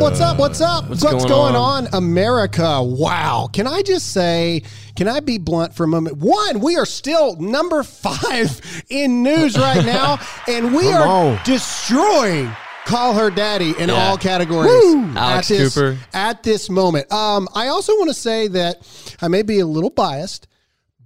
What's up? What's up? What's up? What's What's, going going, on? on? America? Wow. Can I just say, can I be blunt for a moment? One, we are still number five in news right now, and we Come are on. destroying Call Her Daddy in Yeah. all categories. Alex at this, Cooper. At this moment. Um, I also want to say that I may be a little biased.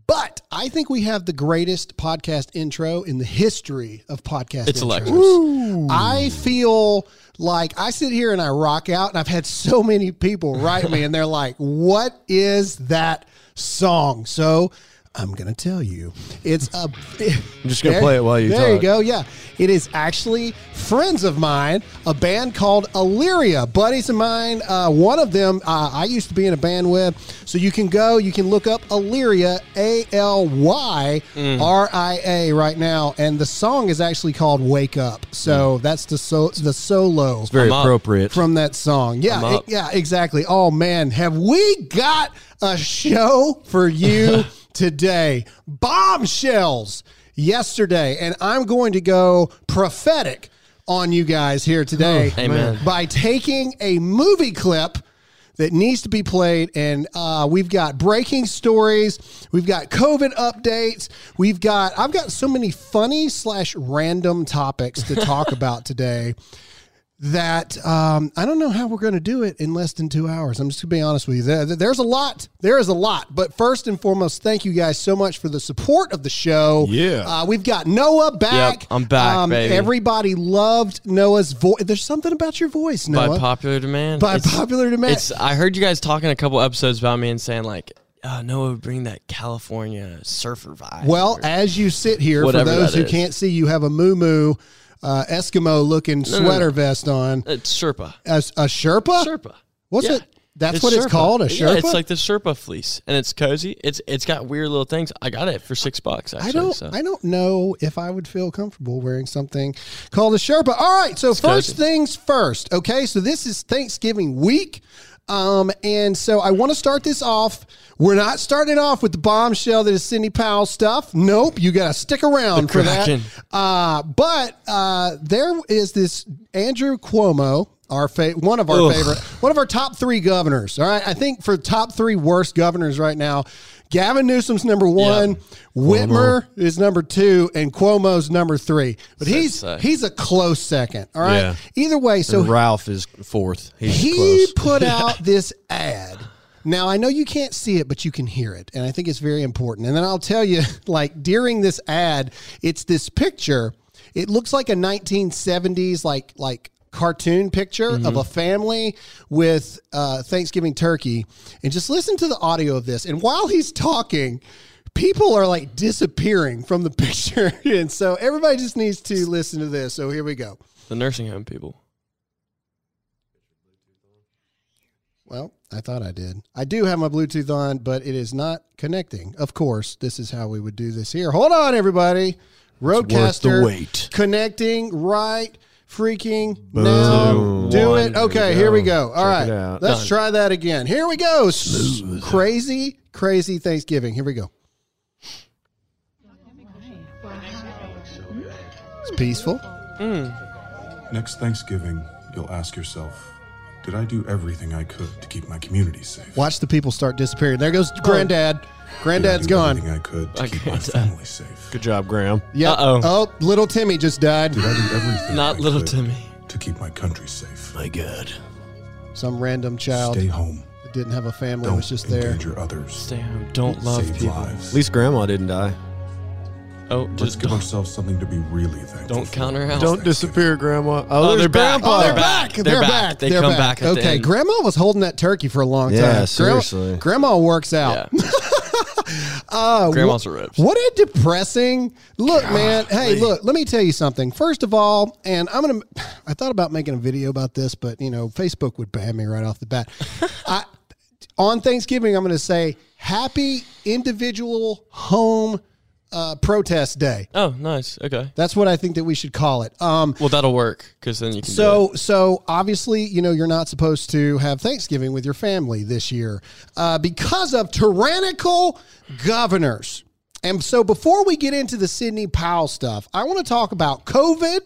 But I think we have the greatest podcast intro in the history of podcast. It's intros. electric. I feel like I sit here and I rock out, and I've had so many people write me, and they're like, "What is that song?" So I'm gonna tell you, it's a. I'm just gonna play it while you There you go. Yeah, it is actually friends of mine, a band called Alyria, buddies of mine. Uh, one of them uh, I used to be in a band with, so you can go, you can look up Alyria, A L Y R I A, right now, and the song is actually called "Wake Up." So that's the so the solo Very I'm up. appropriate. from that song. Yeah, up. it- yeah, exactly. Oh man, have we got a show for you today? Bombshells yesterday, and I'm going to go prophetic on you guys here today Amen. by taking a movie clip that needs to be played. And uh, we've got breaking stories, we've got COVID updates, we've got I've got so many funny slash random topics to talk about today that um, I don't know how we're going to do it in less than two hours. I'm just going to be honest with you. There, there's a lot. There is a lot. But first and foremost, thank you guys so much for the support of the show. Yeah. Uh, we've got Noah back. Yep, I'm back, baby. Everybody loved Noah's voice. There's something about your voice, Noah. By popular demand. By It's- popular demand. It's. I heard you guys talking a couple episodes about me and saying like, uh, Noah would bring that California surfer vibe. Well, as you sit here, for those who is. can't see, you have a moo moo uh, Eskimo looking no, sweater no. vest on. it's Sherpa. A, a Sherpa? Sherpa. What's Yeah. it? That's what it's called, a Yeah, Sherpa? it's like the Sherpa fleece, and it's cozy. It's it's got weird little things. I got it for six bucks. Actually, I don't. So. I don't know if I would feel comfortable wearing something called a Sherpa. All right. So first cozy. things first. Okay. So this is Thanksgiving week, um, and so I want to start this off. We're not starting off with the bombshell that is Sidney Powell stuff. Nope. You got to stick around for that. Uh, but uh, there is this Andrew Cuomo. Our fa- one of our Ugh. favorite, one of our top three governors. All right, I think for top three worst governors right now, Gavin Newsom's number one, Whitmer is number two, and Cuomo's number three. But he's he's a close second. All right. Yeah. Either way, so And Ralph is fourth. He's he close. put out this ad. Now I know you can't see it, but you can hear it, and I think it's very important. And then I'll tell you, like during this ad, it's this picture. It looks like a 1970s like like cartoon picture of a family with uh, Thanksgiving turkey. And just listen to the audio of this. And while he's talking, people are like disappearing from the picture, and so everybody just needs to listen to this. So here we go. the nursing home people. Well, I thought I did. I do have my Bluetooth on, but it is not connecting. Of course, this is how we would do this here. Hold on, everybody. RODECaster wait. connecting right freaking now. Do One. it. Okay, here we go. go. All right, Check it out. let's Done. try that again. Here we go. S- Crazy, crazy Thanksgiving. Here we go. It's peaceful. Mm. Next Thanksgiving, you'll ask yourself, did I do everything I could to keep my community safe? Watch the people start disappearing. There goes oh. Granddad. Did I Granddad's do gone. Everything I could to My keep my family safe. Good job, Graham. Yeah. Uh-oh. Oh, little Timmy just died. Did I do everything Not I little could Timmy. to keep my country safe? My God. Some random child Stay home. that didn't have a family Don't was just there. not endanger others. Stay home. Don't love Save people. lives. At least Grandma didn't die. Oh, Let's just give don't, ourselves something to be really thankful don't for. count her out. Don't disappear, Grandma. Oh, Oh, there's they're back. Grandpa. Oh, they're They're back. back. They're They're back. back. They They're come back at the okay, end. Grandma was holding that turkey for a long time. Yeah, Grandma- seriously. Grandma works out. Yeah. Uh, ribs. What a depressing look, man. Hey, look, let me tell you something. First of all, and I'm gonna I thought about making a video about this, but you know, Facebook would ban me right off the bat. I on Thanksgiving, I'm gonna say happy individual home uh, protest day. Oh, nice. Okay. That's what I think that we should call it. Um, Well, that'll work because then you can. so, it. so obviously, you know, you're not supposed to have Thanksgiving with your family this year uh, because of tyrannical governors. And so, before we get into the Sidney Powell stuff, I want to talk about COVID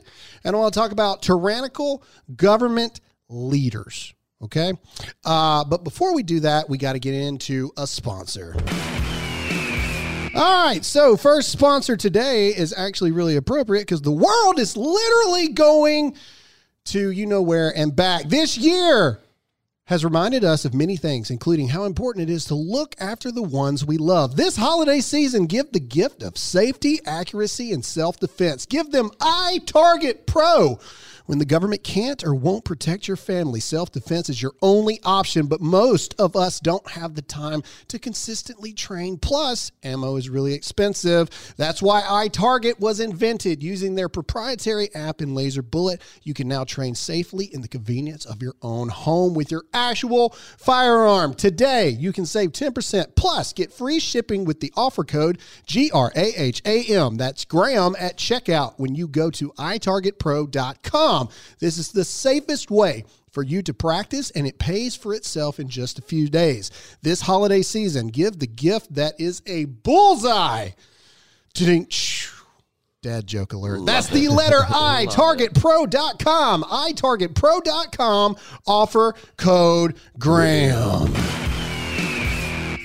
and I want to talk about tyrannical government leaders. Okay. Uh, but before we do that, we got to get into a sponsor. All right. So, first sponsor today is actually really appropriate because the world is literally going to you know where and back. This year has reminded us of many things, including how important it is to look after the ones we love. This holiday season, give the gift of safety, accuracy, and self defense. Give them iTarget Pro. When the government can't or won't protect your family, self defense is your only option, but most of us don't have the time to consistently train. Plus, ammo is really expensive. That's why iTarget was invented. Using their proprietary app and Laser Bullet, you can now train safely in the convenience of your own home with your actual firearm. Today, you can save 10% plus get free shipping with the offer code GRAHAM. That's Graham at checkout when you go to itargetpro.com. This is the safest way for you to practice, and it pays for itself in just a few days. This holiday season, give the gift that is a bullseye. Dad joke alert. That's the letter I, targetpro.com. itargetpro.com. Offer code Graham.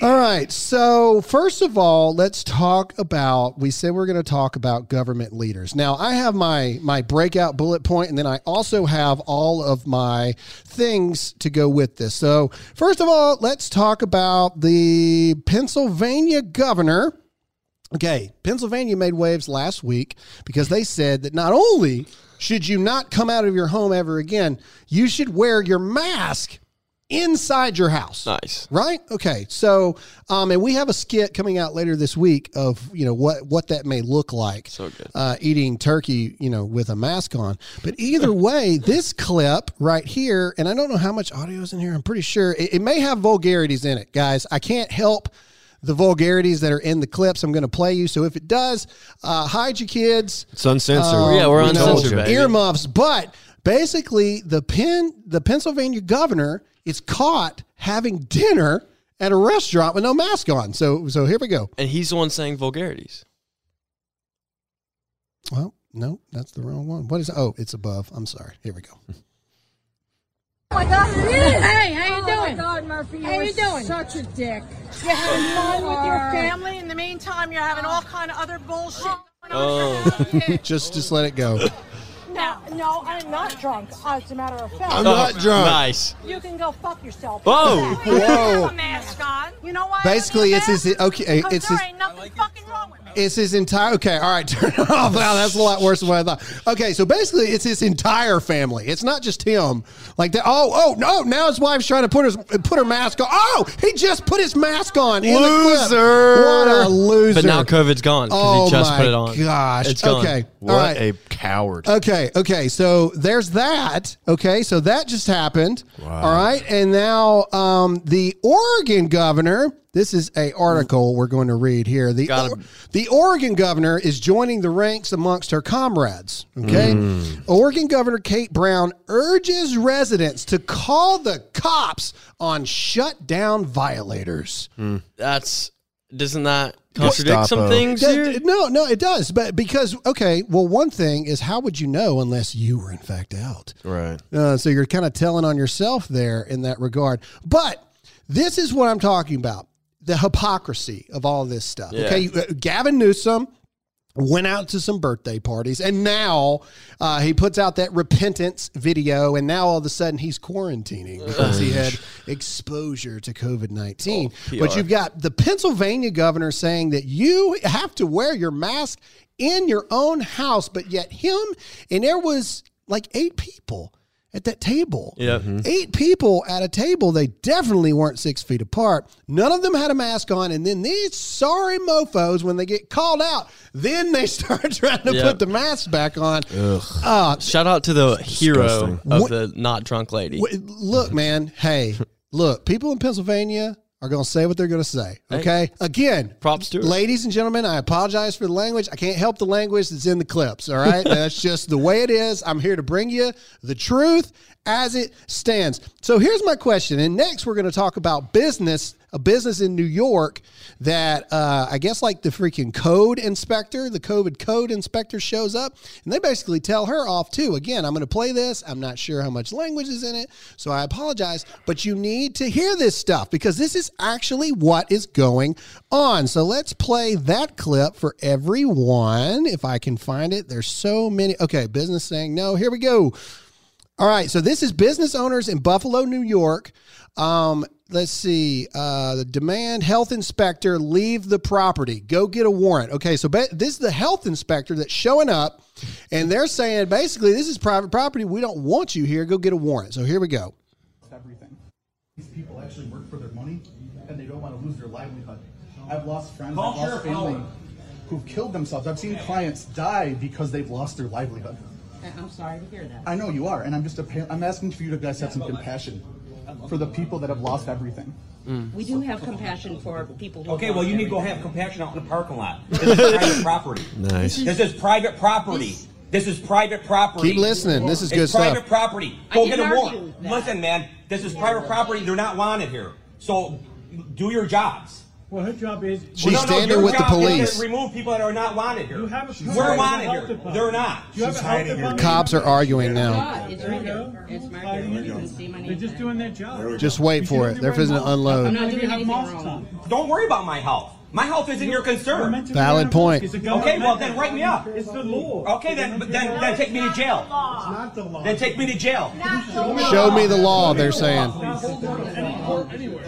All right. So, first of all, let's talk about we said we're going to talk about government leaders. Now, I have my my breakout bullet point and then I also have all of my things to go with this. So, first of all, let's talk about the Pennsylvania governor Okay, Pennsylvania made waves last week because they said that not only should you not come out of your home ever again, you should wear your mask inside your house. Nice. Right? Okay. So, um, and we have a skit coming out later this week of, you know, what, what that may look like. So good. Uh, eating turkey, you know, with a mask on. But either way, this clip right here, and I don't know how much audio is in here. I'm pretty sure it, it may have vulgarities in it, guys. I can't help the vulgarities that are in the clips I'm going to play you. So if it does, uh, hide your kids. It's uncensored. Um, Yeah, we're you know, uncensored, baby. Earmuffs. But basically, the Penn, the Pennsylvania governor is caught having dinner at a restaurant with no mask on. So, so here we go. And he's the one saying vulgarities. Well, no, that's the wrong one. What is? Oh, it's above. I'm sorry. Here we go. Oh my God, it is. Hey, how you oh doing? my God, Murphy, How you're you doing? Such a dick. You're having fun with your family? In the meantime, you're having all oh. kind of other bullshit oh. going on. Oh. Just, just let it go. No, no, I'm not drunk. As a matter of fact, I'm not oh, drunk. Nice. you can go fuck yourself. Whoa. Whoa. a mask on. You know why? Basically, I it's have his. a? Okay, 'Cause it's there his. ain't nothing fucking wrong with me. It's his entire. Okay, all right, turn it off. Wow, that's a lot worse than what I thought. Okay, so basically, it's his entire family. It's not just him. Like that. Oh, oh no! Now his wife's trying to put his put her mask on. Oh, he just put his mask on. in the clip. Loser. What a loser! But now COVID's gone Oh he just my put it on. gosh! It's gone. Okay, What all right. a coward. Okay, okay. So there's that. Okay, so that just happened. Wow. All right, and now um, the Oregon governor. This is a article we're going to read here. The Or- the Oregon governor is joining the ranks amongst her comrades. Okay, Oregon Governor Kate Brown urges residents to call the cops on shutdown violators. That's doesn't that contradict some things That- here? no, no, it does. But because okay, well, one thing is how would you know unless you were in fact out? Right. Uh, so you're kind of telling on yourself there in that regard. But this is what I'm talking about the hypocrisy of all this stuff. Yeah. Okay. Uh, Gavin Newsom went out to some birthday parties and now uh, he puts out that repentance video and now all of a sudden he's quarantining because he had exposure to covid-19 Oh, but you've got the pennsylvania governor saying that you have to wear your mask in your own house but yet him and there was like eight people at that table Yep. eight people at a table. They definitely weren't six feet apart. None of them had a mask on. And then these sorry mofos, when they get called out, then they start trying to Yep. put the mask back on. Uh, Shout out to the hero Disgusting. of What- the not drunk lady. w- look, man. Hey, look, people in Pennsylvania are going to say what they're going to say. Okay. Again, Props to her. ladies and gentlemen, I apologize for the language. I can't help the language that's in the clips. All right. that's just the way it is. I'm here to bring you the truth as it stands. So here's my question. And next, we're going to talk about business, a business in New York that uh, I guess like the freaking code inspector, the COVID code inspector shows up and they basically tell her off too. Again, I'm going to play this. I'm not sure how much language is in it. So I apologize. But you need to hear this stuff because this is actually what is going on. So let's play that clip for everyone. If I can find it, there's so many. Okay, business saying no. Here we go. All right, so this is business owners in Buffalo, New York. Um, let's see. Uh, the demand health inspector leave the property. Go get a warrant. Okay, so ba- this is the health inspector that's showing up, and they're saying basically this is private property. We don't want you here. Go get a warrant. So here we go. everything. These people actually work for their money and they don't want to lose their livelihood. I've lost friends, I've lost family who've killed themselves. I've seen clients die because they've lost their livelihood. I'm sorry to hear that. I know you are, and I'm just a, I'm asking for you to guys have some compassion for the people that have lost everything. Mm. We do have compassion for people who. Okay, well, you need to go have compassion out in the parking lot. This is private property. Nice. This is private property. This is private property. Keep listening. This is good it's stuff. private property. I Go didn't get a argue warrant. that. Listen, man, this is private property. They're not wanted here. So do your jobs. Well, her job is. She's Well, no, no, standing your with the job is police. remove people that are not wanted here. You have a- We're She's wanted hiding here. your health They're not. Do you have a health department? Cops are arguing now. It's right there. It's right here. You can see my name. They're just doing their job. Just wait for it. They're fixing to I'm unload. not doing anything wrong. Don't worry about my health. My health isn't your concern. meant to be Valid point. mask. It's a government Okay, well then write me up. It's the law. Okay, then then then take me to jail. It's not the law. Then take me to jail. Show me the law, they're saying.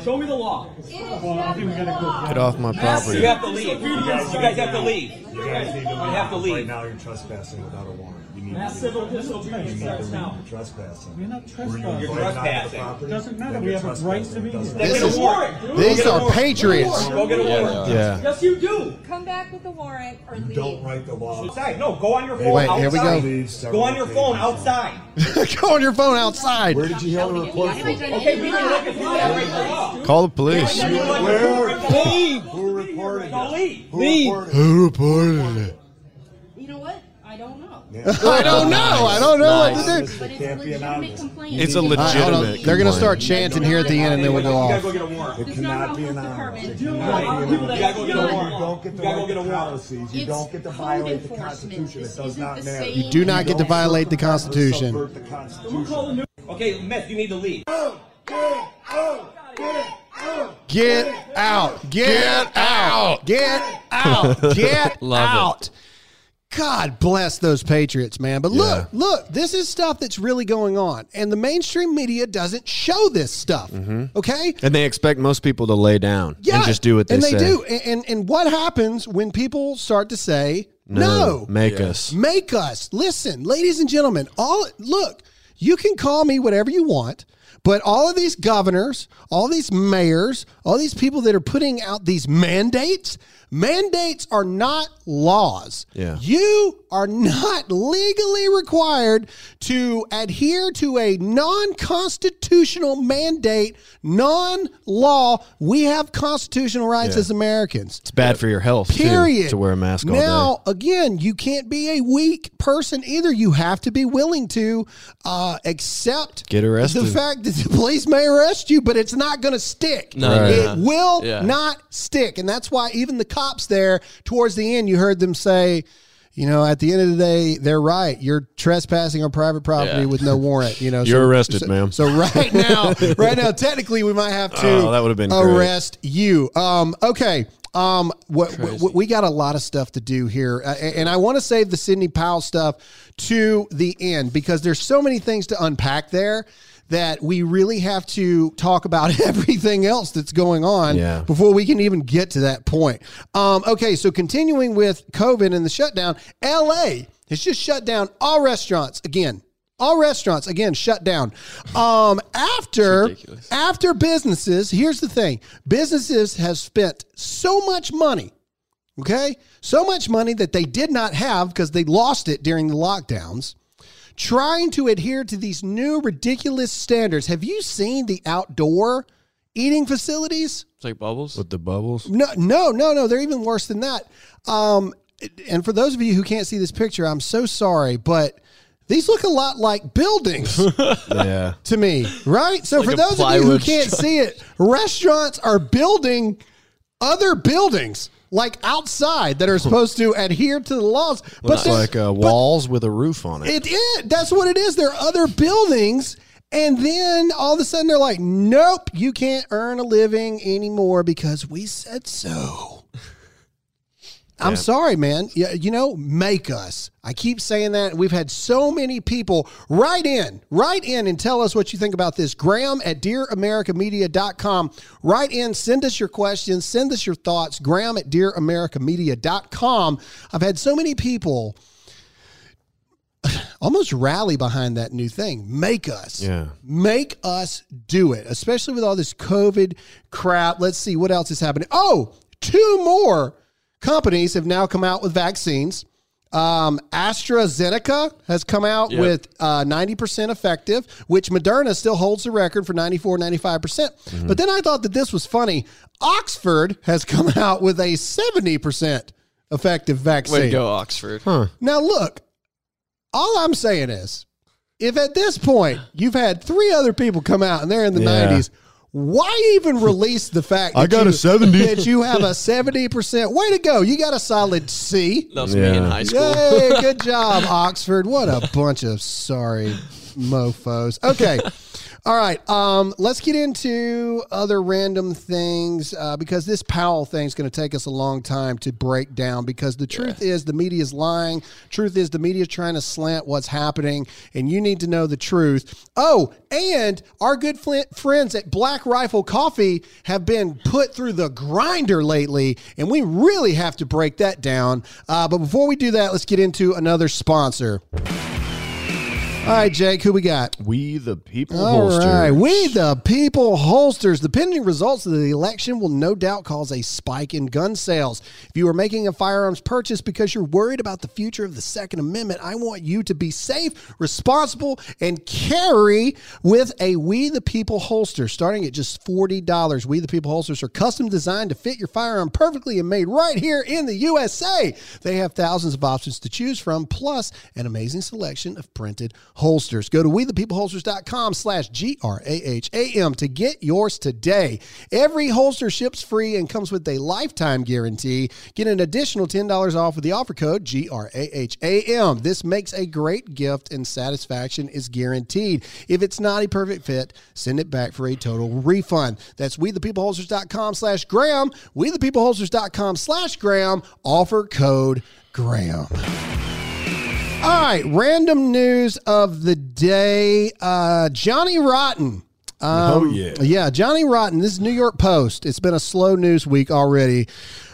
Show me the law. Well, I think we gotta go. Get off my property. You have to leave. You guys have to leave. You guys to leave. have to leave. Right now, you're trespassing without a warrant. You need. Civil disobedience starts now. Trespassing. We're not trespassing. You're invited onto the trespassing. property? Doesn't matter. We have a right to be here. This is- warrant. These Go get a are patriots. Go get a warrant. Yeah. Yes, you do. Come back with the warrant or leave. don't write the law. Outside. No, go on your phone Wait, outside. here we go. Go on your phone outside. Go on your phone outside. Where did you hear the report from? Okay, we can look at that right now. Call the police. Where? Leave. Who reported it? leave. Who reported it? Who reported it? You know what? I don't know. I don't know. I don't know what to do. But it's can't a be legitimate anonymous. complaint. It's a All right, hold on. legitimate. They're going to start chanting here at the end and then we'll go You gotta off. go get a warrant. It It's not cannot our be health anonymous. It department. cannot be You gotta go get a warrant. You don't get to gotta go write get the a warrant. policies. You It's don't get to code violate the enforcement. Constitution. It This does isn't not the matter. same- You do not get to violate the Constitution. Subvert the Constitution. Okay, Miss, you need to leave. Get out. Get out. Get out. Get Love it. out. God bless those Patriots, man. But look, Yeah. look, this is stuff that's really going on. And the mainstream media doesn't show this stuff. Mm-hmm. Okay? And they expect most people to lay down Yeah. and just do what they say. and they say. do. And, and and what happens when people start to say no? Make us. Make us listen, ladies and gentlemen. All look, you can call me whatever you want, but all of these governors, all these mayors, all these people that are putting out these mandates, mandates are not laws. Yeah. You are not legally required to adhere to a non-constitutional mandate, non-law. We have constitutional rights Yeah. as Americans. It's bad for your health too, Period. to wear a mask all now, day. again, you can't be a weak person either. You have to be willing to uh, accept Get arrested. the fact that the police may arrest you, but it's not going to stick. No, Right. It will Yeah. not stick, and that's why even the cops there towards the end, you heard them say. You know, at the end of the day, they're right. You're trespassing on private property Yeah. with no warrant. You know, You're arrested, so, ma'am. So right now, right now, technically, we might have to Oh, that would've been great. arrest you. Um, okay. Um, what, what, we got a lot of stuff to do here, uh, and I want to save the Sidney Powell stuff to the end because there's so many things to unpack there that we really have to talk about everything else that's going on Yeah. before we can even get to that point. Um, okay, so continuing with COVID and the shutdown, LA has just shut down all restaurants again. All restaurants again shut down. Um, after after businesses, here's the thing: businesses have spent so much money, okay, so much money that they did not have because they lost it during the lockdowns trying to adhere to these new ridiculous standards. Have you seen the outdoor eating facilities? It's like bubbles. With the bubbles. No, no, no, no. They're even worse than that. Um, and for those of you who can't see this picture, I'm so sorry, but These look a lot like buildings Yeah. to me, right? So Like for those of you who can't structure. see it, restaurants are building other buildings like outside that are supposed to adhere to the laws. Looks they're- like uh, walls with a roof on it. It is. That's what it is. There are other buildings. And then all of a sudden they're like, nope, you can't earn a living anymore because we said so. I'm Yeah. sorry, man. You, you know, make us. I keep saying that. We've had so many people write in, write in and tell us what you think about this. Graham at dearamericamedia.com. Write in, send us your questions, send us your thoughts. Graham at dearamericamedia.com. I've had so many people almost rally behind that new thing. Make us. Yeah. Make us do it, especially with all this COVID crap. Let's see what else is happening. Oh, two more companies have now come out with vaccines. Um, AstraZeneca has come out Yep. with uh, 90% effective, which Moderna still holds the record for 94, 95%. percent But then I thought that this was funny. Oxford has come out with a 70% effective vaccine. Way to go, Oxford. Now, look, all I'm saying is if at this point you've had three other people come out and they're in the Yeah. 90s, why even release the fact I that got you, a 70. that you have a 70%? Way to go. You got a solid C. That was me in high school. Yay, good job, Oxford. What a bunch of sorry mofos. Okay. All right. Um, let's get into other random things uh, because this Powell thing is going to take us a long time to break down. Because the truth is, the media is lying. Truth is, the media is trying to slant what's happening, and you need to know the truth. Oh, and our good friends at Black Rifle Coffee have been put through the grinder lately, and we really have to break that down. Uh, but before we do that, let's get into another sponsor. All right, Jake, who we got? We the people All holsters. right, we the people holsters. The pending results of the election will no doubt cause a spike in gun sales. If you are making a firearms purchase because you're worried about the future of the Second Amendment, I want you to be safe, responsible, and carry with a We the People holster starting at just $40. We the People holsters are custom designed to fit your firearm perfectly and made right here in the USA. They have thousands of options to choose from, plus an amazing selection of printed holsters. Go to wethepeopleholsters.com slash G-R-A-H-A-M to get yours today. Every holster ships free and comes with a lifetime guarantee. Get an additional $10 off with the offer code G-R-A-H-A-M. This makes a great gift and satisfaction is guaranteed. If it's not a perfect fit, send it back for a total refund. That's wethepeopleholsters.com slash Graham. Wethepeopleholsters.com slash Graham. Offer code Graham. All right, random news of the day. Uh, Johnny Rotten. Um, Oh, yeah. Yeah, Johnny Rotten. This is New York Post. It's been a slow news week already.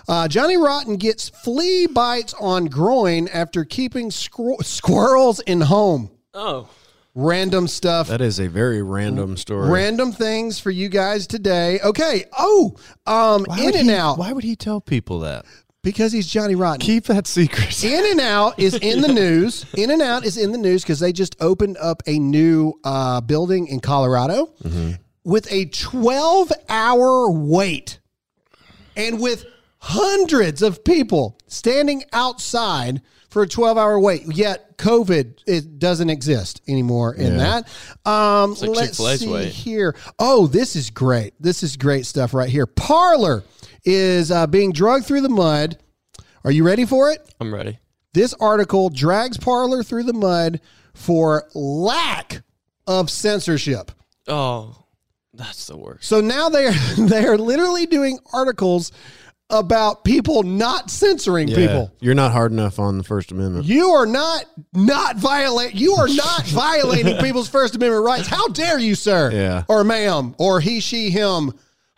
Uh, Johnny Rotten gets flea bites on groin after keeping squir- squirrels in home. Oh, Random stuff. That is a very random story. Random things for you guys today. Okay. Oh, um, In and he- Out Why would he tell people that? Because he's Johnny Rotten. Keep that secret. In and Out is in the news. In and Out is in the news because they just opened up a new uh, building in Colorado with a 12 hour wait and with hundreds of people standing outside for a 12 hour wait. Yet COVID it doesn't exist anymore in Yeah. that. Um, like let's Chick-fil-A's see wait. here. Oh, this is great. This is great stuff right here. Parler is uh, being drugged through the mud. Are you ready for it? I'm ready. This article drags Parler through the mud for lack of censorship. Oh, that's the worst. So now they are they are literally doing articles about people not censoring Yeah. people. You're not hard enough on the First Amendment. You are not not violate. You are not violating people's First Amendment rights. How dare you, sir? Yeah. Or ma'am, or he, she, him,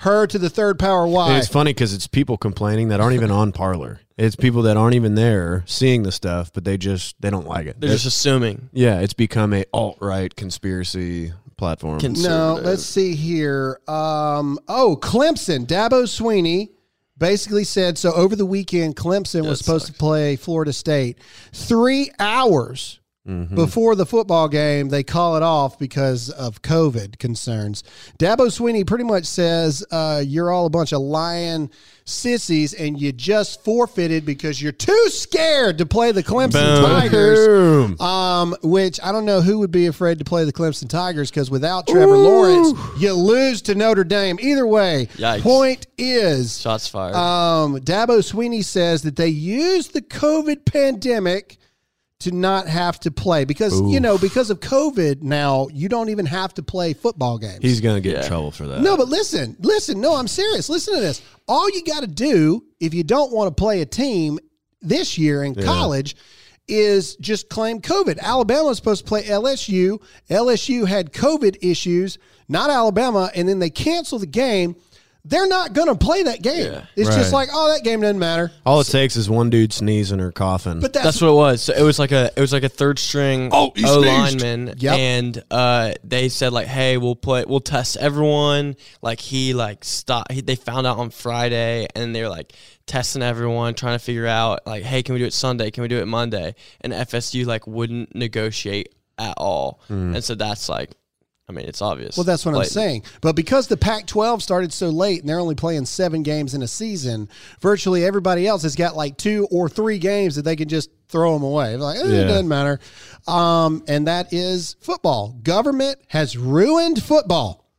her to the third power. And it's funny because it's people complaining that aren't even on Parler. It's people that aren't even there seeing the stuff, but they just they don't like it. They're just assuming. yeah, it's become a alt right conspiracy platform. No, let's see here. Um, oh, Clemson, Dabo Swinney basically said so over the weekend, Clemson was That supposed to play Florida State. Three hours before the football game, they call it off because of COVID concerns. Dabo Swinney pretty much says uh, you're all a bunch of lying sissies and you just forfeited because you're too scared to play the Clemson Boom. Tigers. Um, which I don't know who would be afraid to play the Clemson Tigers because without Trevor Lawrence, you lose to Notre Dame. Either way, Yikes. point is Shots fired. um, Dabo Swinney says that they used the COVID pandemic to not have to play because you know because of COVID now you don't even have to play football games. He's gonna get Yeah. in trouble for that. no, but listen, listen. No, I'm serious. Listen to this. All you got to do if you don't want to play a team this year in college is just claim COVID. Alabama was supposed to play LSU. LSU had COVID issues, not Alabama, and then they canceled the game. They're not going to play that game. Yeah. It's just like, oh, that game doesn't matter. All it takes is one dude sneezing or coughing. But that's, That's what it was. So it was like a it was like a third string Oh, O lineman, Yep. and uh, they said like, "Hey, we'll play, we'll test everyone." Like he like stopped. He, they found out on Friday, and they were like testing everyone, trying to figure out like, "Hey, can we do it Sunday? Can we do it Monday?" And FSU like wouldn't negotiate at all, and so that's like, I mean, it's obvious. Well, that's what I'm saying. But because the Pac 12 started so late and they're only playing seven games in a season, virtually everybody else has got like two or three games that they can just throw them away. Like, eh, it doesn't matter. Um, and that is football. Government has ruined football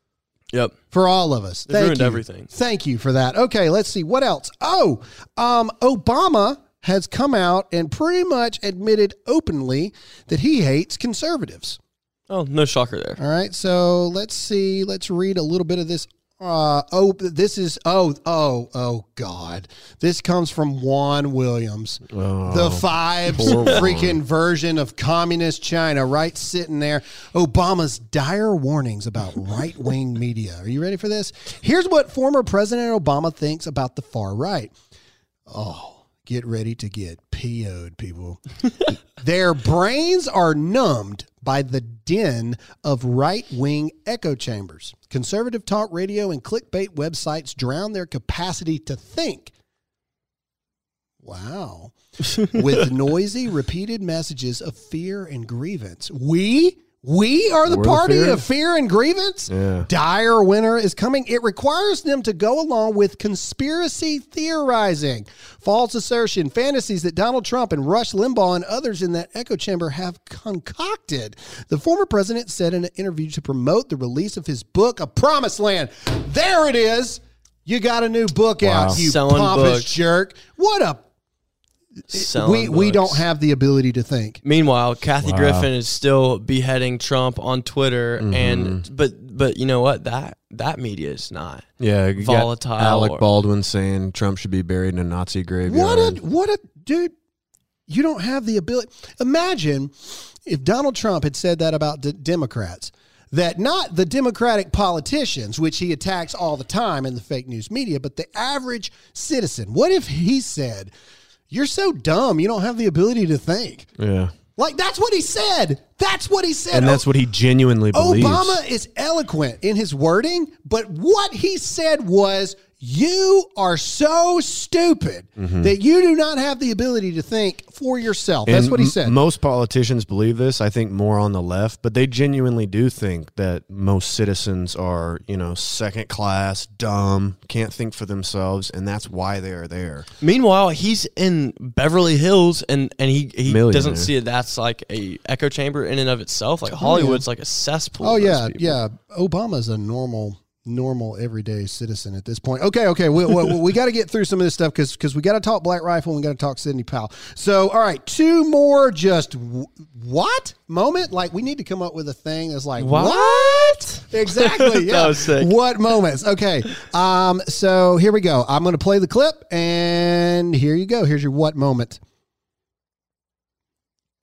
Yep. for all of us. They've Thank ruined you. everything. Thank you for that. Okay, let's see what else. Oh, um, Obama has come out and pretty much admitted openly that he hates conservatives. Oh, no shocker there. All right, so let's see. Let's read a little bit of this. Uh, oh, this is oh oh oh God! This comes from Juan Williams, the five poor Juan. freaking version of communist China, right sitting there. Obama's dire warnings about right wing media. Are you ready for this? Here's what former President Obama thinks about the far right. Oh, get ready to get PO'd, people. Their brains are numbed by the din of right wing echo chambers. Conservative talk radio and clickbait websites drown their capacity to think. Wow. With noisy, repeated messages of fear and grievance. We? We are the We're the party fear? of fear and grievance? Yeah. Dire winter is coming. It requires them to go along with conspiracy theorizing, false assertion, fantasies that Donald Trump and Rush Limbaugh and others in that echo chamber have concocted. The former president said in an interview to promote the release of his book, A Promised Land. There it is. You got a new book Wow. out, you Selling pompous books. jerk. What a Selling we we books. don't have the ability to think. Meanwhile, Kathy Wow. Griffin is still beheading Trump on Twitter, Mm-hmm. and but but you know what that that media is not. yeah, Volatile Alec or- Baldwin saying Trump should be buried in a Nazi graveyard. What a what a dude! You don't have the ability. Imagine if Donald Trump had said that about d- Democrats. That not the Democratic politicians, which he attacks all the time in the fake news media, but the average citizen. What if he said, "You're so dumb, you don't have the ability to think"? yeah, Like that's what he said. That's what he said. and that's what he genuinely believes. Obama is eloquent in his wording, but what he said was, You are so stupid mm-hmm. that you do not have the ability to think for yourself. That's And what he m- said. Most politicians believe this. I think more on the left, but they genuinely do think that most citizens are, you know, second class, dumb, can't think for themselves, and that's why they are there. Meanwhile, he's in Beverly Hills, and and he he doesn't see it. That's like a echo chamber in and of itself. Like Hollywood's oh, like a cesspool. Oh yeah, yeah. Obama's a normal, normal, everyday citizen at this point. Okay, okay. We, we, we got to get through some of this stuff because because we got to talk Black Rifle and we got to talk Sidney Powell. So all right, two more just w- what moment? Like we need to come up with a thing that's like What? what? Exactly. Yeah. What moments? Okay. Um. So here we go. I'm going to play the clip, and here you go. Here's your what moment.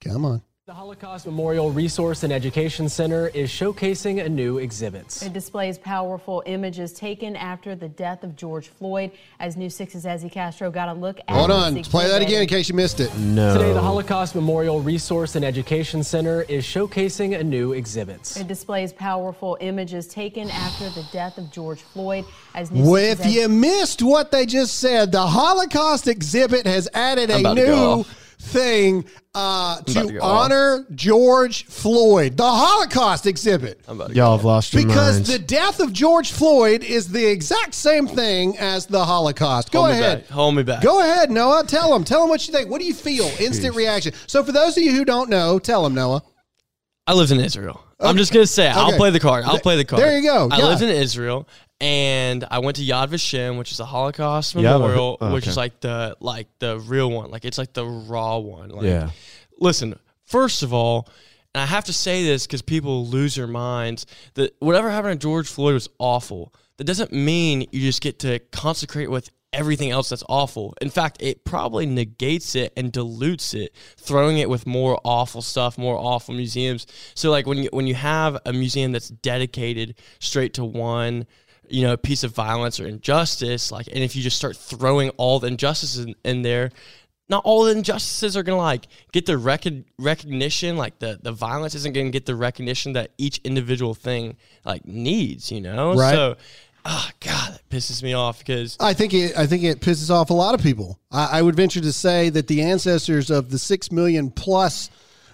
Come on. The Holocaust Memorial Resource and Education Center is showcasing a new exhibit. It displays powerful images taken after the death of George Floyd. As News 6's Ezzy Castro got a look at Hold this on. Play that again in case you missed it. No. Today, the Holocaust Memorial Resource and Education Center is showcasing a new exhibit. It displays powerful images taken after the death of George Floyd. As News Well, 6's if you missed what they just said, the Holocaust exhibit has added I'm a about to go new off. Thing uh, to to go off. honor George Floyd, the Holocaust exhibit. I'm about to Y'all have lost your Because minds. the death of George Floyd is the exact same thing as the Holocaust. Go Hold ahead. back. Hold me back. Go ahead, Noah. Tell them. Tell them what you think. What do you feel? Instant reaction. So, for those of you who don't know, tell them, Noah. I lived in Israel. I'm just gonna say I'll Okay. play the card. I'll play the card. there you go. I Yeah. lived in Israel and I went to Yad Vashem, which is a Holocaust Yad- oh, memorial, oh, which is like the like the real one. Like it's like the raw one. Like, Yeah. Listen, first of all, and I have to say this because people lose their minds. That whatever happened to George Floyd was awful. That doesn't mean you just get to consecrate with everything else that's awful. In fact, it probably negates it and dilutes it, throwing it with more awful stuff, more awful museums. So like when you when you have a museum that's dedicated straight to one you know a piece of violence or injustice like and if you just start throwing all the injustices in, in there not all the injustices are gonna like get the rec- recognition like the the violence isn't gonna get the recognition that each individual thing like needs you know Right. so ah god that pisses me off because I think it. I think it pisses off a lot of people. I, I would venture to say that the ancestors of the six million plus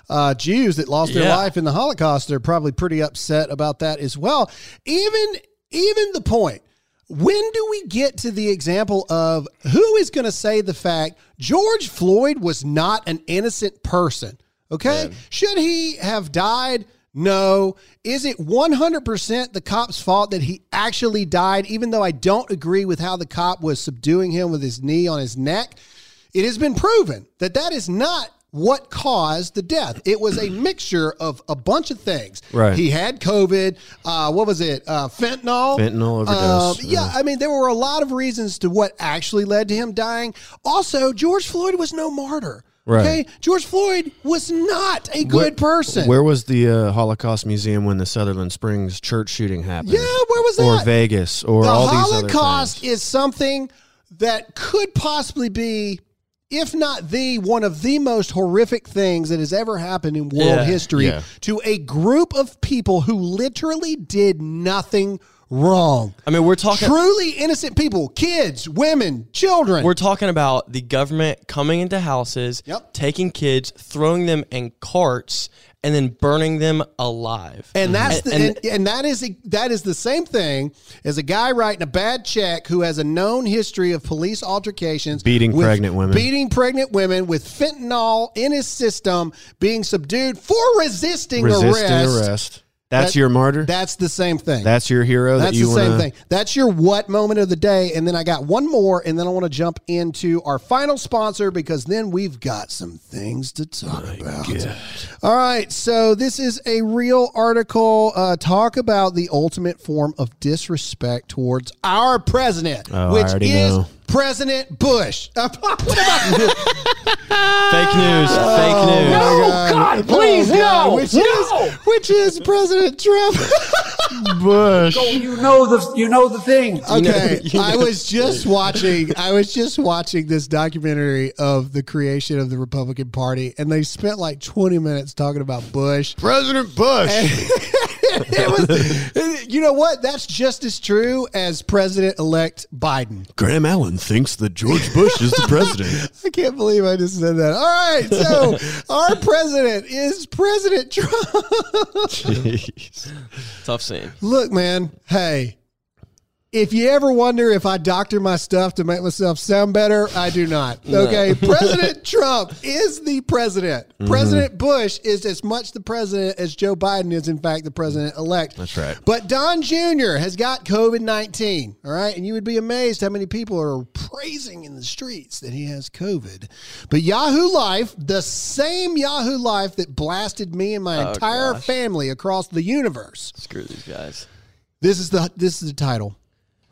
uh, Jews that lost their life in the Holocaust are probably pretty upset about that as well. Even even the point. When do we get to the example of who is going to say the fact George Floyd was not an innocent person? Okay. Should he have died? No. Is it 100% the cop's fault that he actually died, even though I don't agree with how the cop was subduing him with his knee on his neck? It has been proven that that is not what caused the death. It was a mixture of a bunch of things. Right. He had COVID. Uh, what was it? Uh, fentanyl. Fentanyl overdose, Um, yeah, yeah. I mean, there were a lot of reasons to what actually led to him dying. Also, George Floyd was no martyr. Right. Okay, George Floyd was not a good person. Where was the uh, Holocaust Museum when the Sutherland Springs church shooting happened? Yeah, where was that? Or? Vegas, or the all these other Holocaust things. is something that could possibly be, if not the one of the most horrific things that has ever happened in world Yeah. history Yeah. to a group of people who literally did nothing wrong. i mean we're talking Truly innocent people, kids, women, children. We're talking about the government coming into houses, Yep. taking kids, throwing them in carts, and then burning them alive. And that's the, And- and, and that is that is the same thing as a guy writing a bad check who has a known history of police altercations, Beating with- pregnant women. beating pregnant women with fentanyl in his system, being subdued for resisting, Resisting arrest. arrest. That's That- your martyr. That's the same thing. That's your hero. That's that you the same wanna, thing. That's your what moment of the day. And then I got one more, and then I want to jump into our final sponsor because then we've got some things to talk about. All right. So this is a real article. Uh, talk about the ultimate form of disrespect towards our president, Oh, which is know. President Bush. Uh, what am fake news, fake news. No, God, please, no, Which no. is which is President Trump. Bush. You know the you know the thing. Okay, you know I was just watching. I was just watching this documentary of the creation of the Republican Party, and they spent like twenty minutes talking about Bush. President Bush. it was, you know what? That's just as true as President-elect Biden. Graham Allen thinks that George Bush is the president. I can't believe I just said that. All right, so our president is President Trump. Jeez. Tough scene. Look, man. Hey, if you ever wonder if I doctor my stuff to make myself sound better, I do not. Okay. President Trump is the president. Mm-hmm. President Bush is as much the president as Joe Biden is, in fact, the president elect. That's right. But Don Jr. has got COVID 19. All right. And you would be amazed how many people are praising in the streets that he has COVID. But Yahoo Life, the same Yahoo Life that blasted me and my Oh, entire gosh. family across the universe. Screw these guys. This is the this is the title.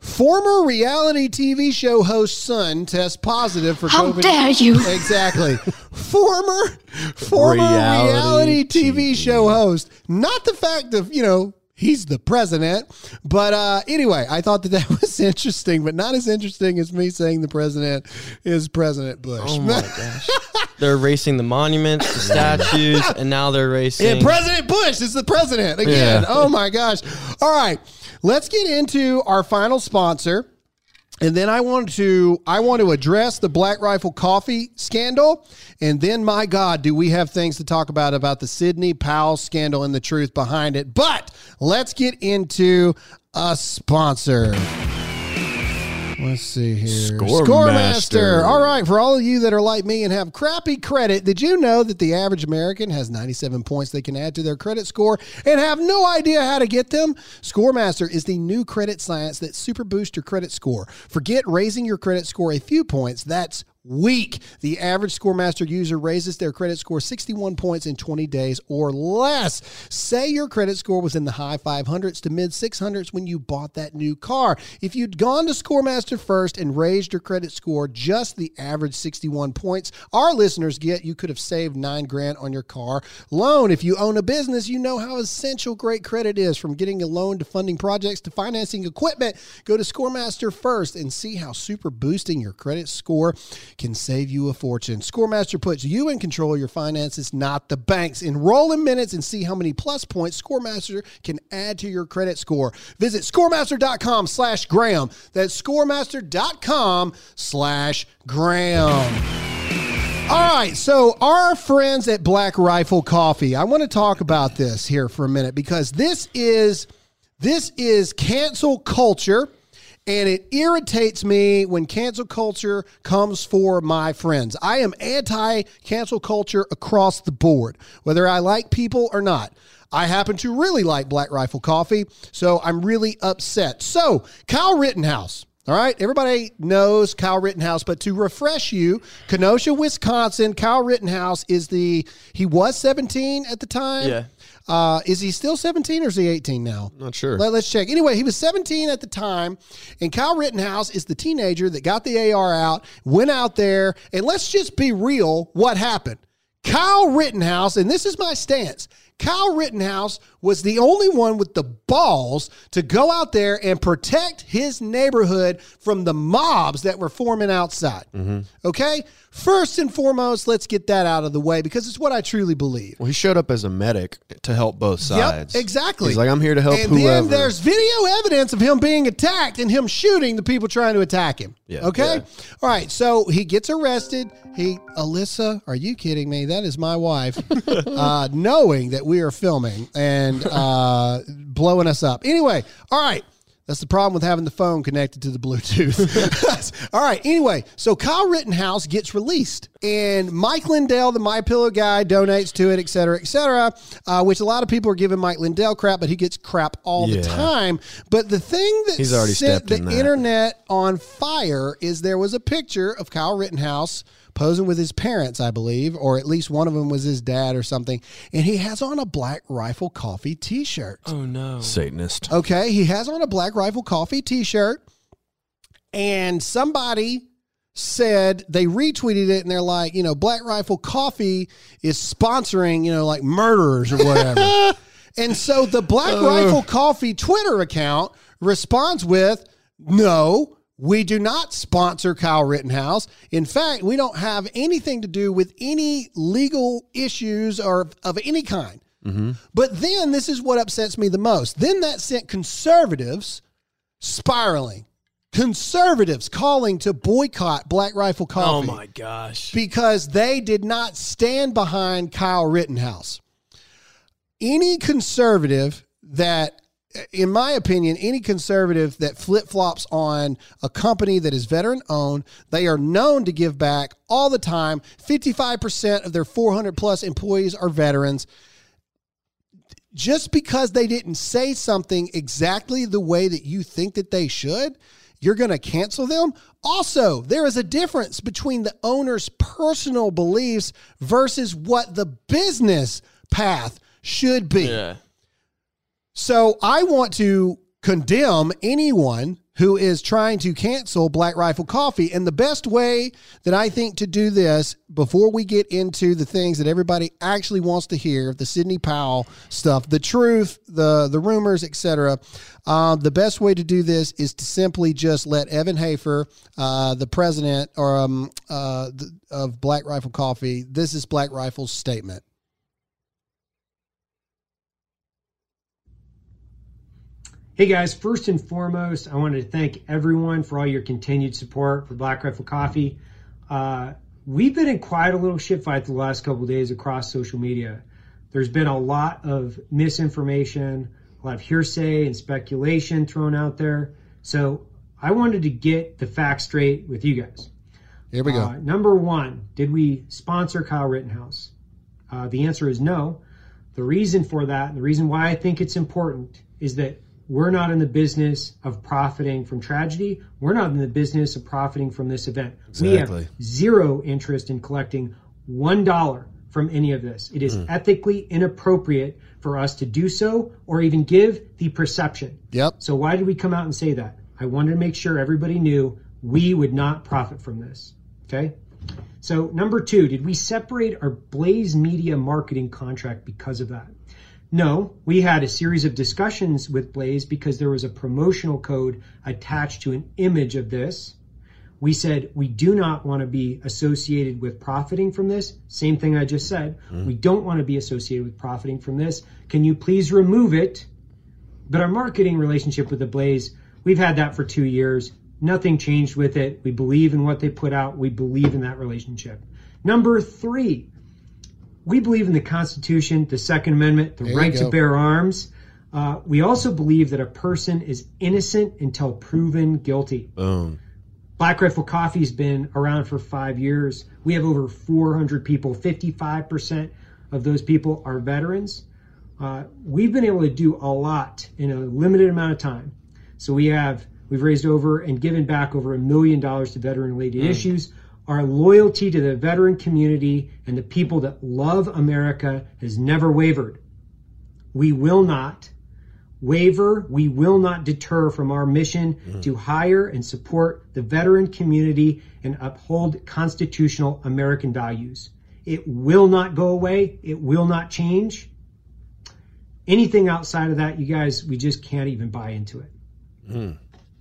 Former reality TV show host son tests positive for How COVID. dare you. Exactly. former former reality, Reality TV, TV. show host. Not the fact of, you know, he's the president, but uh anyway, I thought that that was interesting, but not as interesting as me saying the president is President Bush. Oh my gosh. They're erasing the monuments, the statues, and now they're erasing. And President Bush is the president again. Yeah. Oh my gosh. All right. Let's get into our final sponsor. And then I want to I want to address the Black Rifle Coffee scandal, and then my God, do we have things to talk about about the Sidney Powell scandal and the truth behind it? But let's get into a sponsor. Let's see here. Scoremaster. All right, for all of you that are like me and have crappy credit, did you know that the average American has 97 points they can add to their credit score and have no idea how to get them? Scoremaster is the new credit science that super boosts your credit score. Forget raising your credit score a few points. That's week. The average Scoremaster user raises their credit score 61 points in 20 days or less. Say your credit score was in the high 500s to mid 600s when you bought that new car. If you'd gone to Scoremaster first and raised your credit score just the average 61 points our listeners get, you could have saved 9 grand on your car loan. If you own a business, you know how essential great credit is from getting a loan to funding projects to financing equipment. Go to Scoremaster first and see how super boosting your credit score can save you a fortune. Scoremaster puts you in control of your finances, not the banks. Enroll in minutes and see how many plus points Scoremaster can add to your credit score. Visit scoremaster.com slash Graham. That's scoremaster.com slash Graham. All right, so our friends at Black Rifle Coffee, I want to talk about this here for a minute because this is this is cancel culture and it irritates me when cancel culture comes for my friends. I am anti cancel culture across the board, whether I like people or not. I happen to really like Black Rifle Coffee, so I'm really upset. So, Kyle Rittenhouse. All right, everybody knows Kyle Rittenhouse, but to refresh you, Kenosha, Wisconsin, Kyle Rittenhouse is the he was 17 at the time. Yeah. Uh, is he still 17 or is he 18 now? Not sure. Let, us check. Anyway, he was 17 at the time, and Kyle Rittenhouse is the teenager that got the AR out, went out there, and let's just be real what happened. Kyle Rittenhouse, and this is my stance. Kyle Rittenhouse was the only one with the balls to go out there and protect his neighborhood from the mobs that were forming outside. Okay? First and foremost, let's get that out of the way because it's what I truly believe. Well, he showed up as a medic to help both sides. Yep, exactly. He's like, I'm here to help and whoever. then there's video evidence of him being attacked and him shooting the people trying to attack him. Yeah. Okay. Yeah. All right. So he gets arrested. He, Alyssa, are you kidding me? That is my wife, uh, knowing that we are filming and uh, blowing us up. Anyway. All right. That's the problem with having the phone connected to the Bluetooth. All right. Anyway, so Kyle Rittenhouse gets released, and Mike Lindell, the My Pillow guy, donates to it, et cetera, et cetera. Uh, which a lot of people are giving Mike Lindell crap, but he gets crap all the time. But the thing that He's already set the in internet on fire is there was a picture of Kyle Rittenhouse posing with his parents, I believe, or at least one of them was his dad or something, and he has on a Black Rifle Coffee T-shirt. Oh no. Satanist. Okay, he has on a Black Rifle Coffee T-shirt, and somebody said they retweeted it, and they're like, you know, Black Rifle Coffee is sponsoring, you know, like murderers or whatever. and so the Black oh. Rifle Coffee Twitter account responds with, "No." We do not sponsor Kyle Rittenhouse. In fact, we don't have anything to do with any legal issues or of any kind. Mm-hmm. But then this is what upsets me the most. Then that sent conservatives spiraling. Conservatives calling to boycott Black Rifle oh, Coffee. Oh my gosh. because they did not stand behind Kyle Rittenhouse. Any conservative that, in my opinion, any conservative that flip flops on a company that is veteran owned, they are known to give back all the time. 55% of their 400 plus employees are veterans just because they didn't say something exactly the way that you think that they should, you're going to cancel them. Also, there is a difference between the owner's personal beliefs versus what the business path should be. Yeah. So I want to condemn anyone who is trying to cancel Black Rifle Coffee. And the best way that I think to do this before we get into the things that everybody actually wants to hear, the Sidney Powell stuff, the truth, the the rumors, etc. Um, the best way to do this is to simply just let Evan Hafer, uh, the president or um, uh, the, of Black Rifle Coffee, this is Black Rifle's statement. Hey guys, first and foremost, I wanted to thank everyone for all your continued support for Black Rifle Coffee. Uh, we've been in quite a little shit fight the last couple days across social media. There's been a lot of misinformation, a lot of hearsay and speculation thrown out there. So I wanted to get the facts straight with you guys. Here we go. Uh, number one, did we sponsor Kyle Rittenhouse? Uh, the answer is no. The reason for that, and the reason why I think it's important, is that we're not in the business of profiting from tragedy. We're not in the business of profiting from this event. Exactly. We have zero interest in collecting one dollar from any of this. It is Hmm. ethically inappropriate for us to do so or even give the perception. Yep. So why did we come out and say that? I wanted to make sure everybody knew we would not profit from this. Okay. So number two, did we separate our Blaze Media marketing contract because of that? No, we had a series of discussions with Blaze because there was a promotional code attached to an image of this. We said we do not want to be associated with profiting from this. Same thing I just said. Mm-hmm. We don't want to be associated with profiting from this. Can you please remove it? But our marketing relationship with the Blaze, we've had that for two years. Nothing changed with it. We believe in what they put out. We believe in that relationship. Number three, we believe in the Constitution, the Second Amendment, the There right to bear arms. Uh, we also believe that a person is innocent until proven guilty. Boom. Black Rifle Coffee has been around for five years. We have over 400 people. 55% of those people are veterans. Uh, we've been able to do a lot in a limited amount of time. So we have we've raised over and given back over a million dollars to veteran-related Mm. issues. Our loyalty to the veteran community and the people that love America has never wavered. We will not waver. We will not deter from our mission to hire and support the veteran community and uphold constitutional American values. It will not go away. It will not change. Anything outside of that, you guys, we just can't even buy into it. Mm.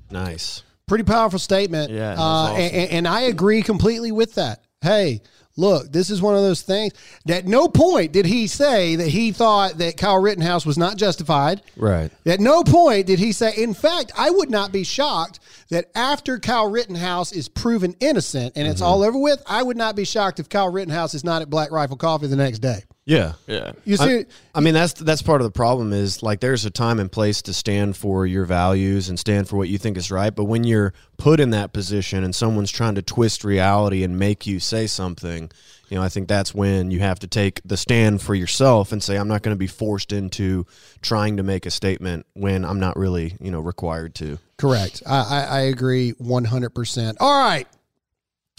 Nice. Pretty powerful statement. Yeah, uh, awesome. and, and I agree completely with that. Hey, look, this is one of those things. At no point did he say that he thought that Kyle Rittenhouse was not justified. Right. At no point did he say, in fact, I would not be shocked that after Kyle Rittenhouse is proven innocent and Mm-hmm. it's all over with, I would not be shocked if Kyle Rittenhouse is not at Black Rifle Coffee the next day. Yeah. Yeah. You see, I, I mean, that's that's part of the problem is like there's a time and place to stand for your values and stand for what you think is right. But when you're put in that position and someone's trying to twist reality and make you say something, you know, I think that's when you have to take the stand for yourself and say, I'm not going to be forced into trying to make a statement when I'm not really, you know, required to. Correct. I, I, I agree 100%. All right.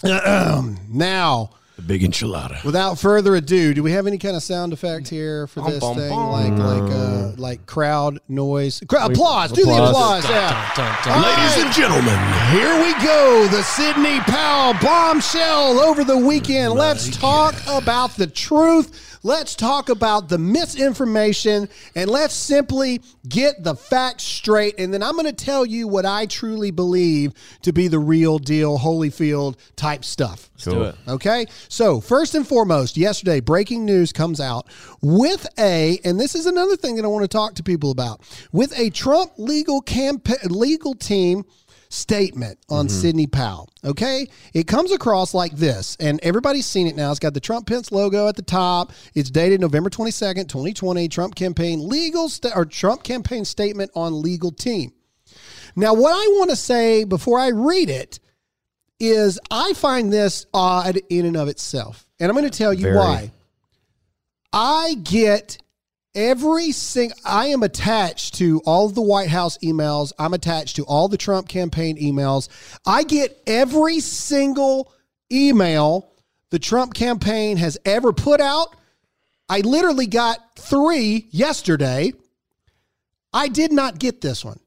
now, The big enchilada. without further ado, do we have any kind of sound effect here for this bum, thing? bum. Like like uh like crowd noise. Cra- applause. Do the applause. applause. Yeah. Dun, dun, dun. All Ladies right. and gentlemen, Here we go. The Sidney Powell bombshell over the weekend. Let's talk about the truth. Let's talk about the misinformation and let's simply get the facts straight. And then I'm going to tell you what I truly believe to be the real deal, Holyfield type stuff. Let's do it. Okay. So, first and foremost, yesterday, breaking news comes out with a, and this is another thing that I want to talk to people about, with a Trump legal campaign, legal team statement on mm-hmm. Sidney Powell. Okay. It comes across like this, and everybody's seen it now. It's got the Trump Pence logo at the top. It's dated November 22nd, 2020. Trump campaign legal, sta- or Trump campaign statement on legal team. Now, what I want to say before I read it is I find this odd in and of itself. And I'm going to tell you Very. why. I get every single, I am attached to all of the White House emails. I'm attached to all the Trump campaign emails. I get every single email the Trump campaign has ever put out. I literally got three yesterday. I did not get this one.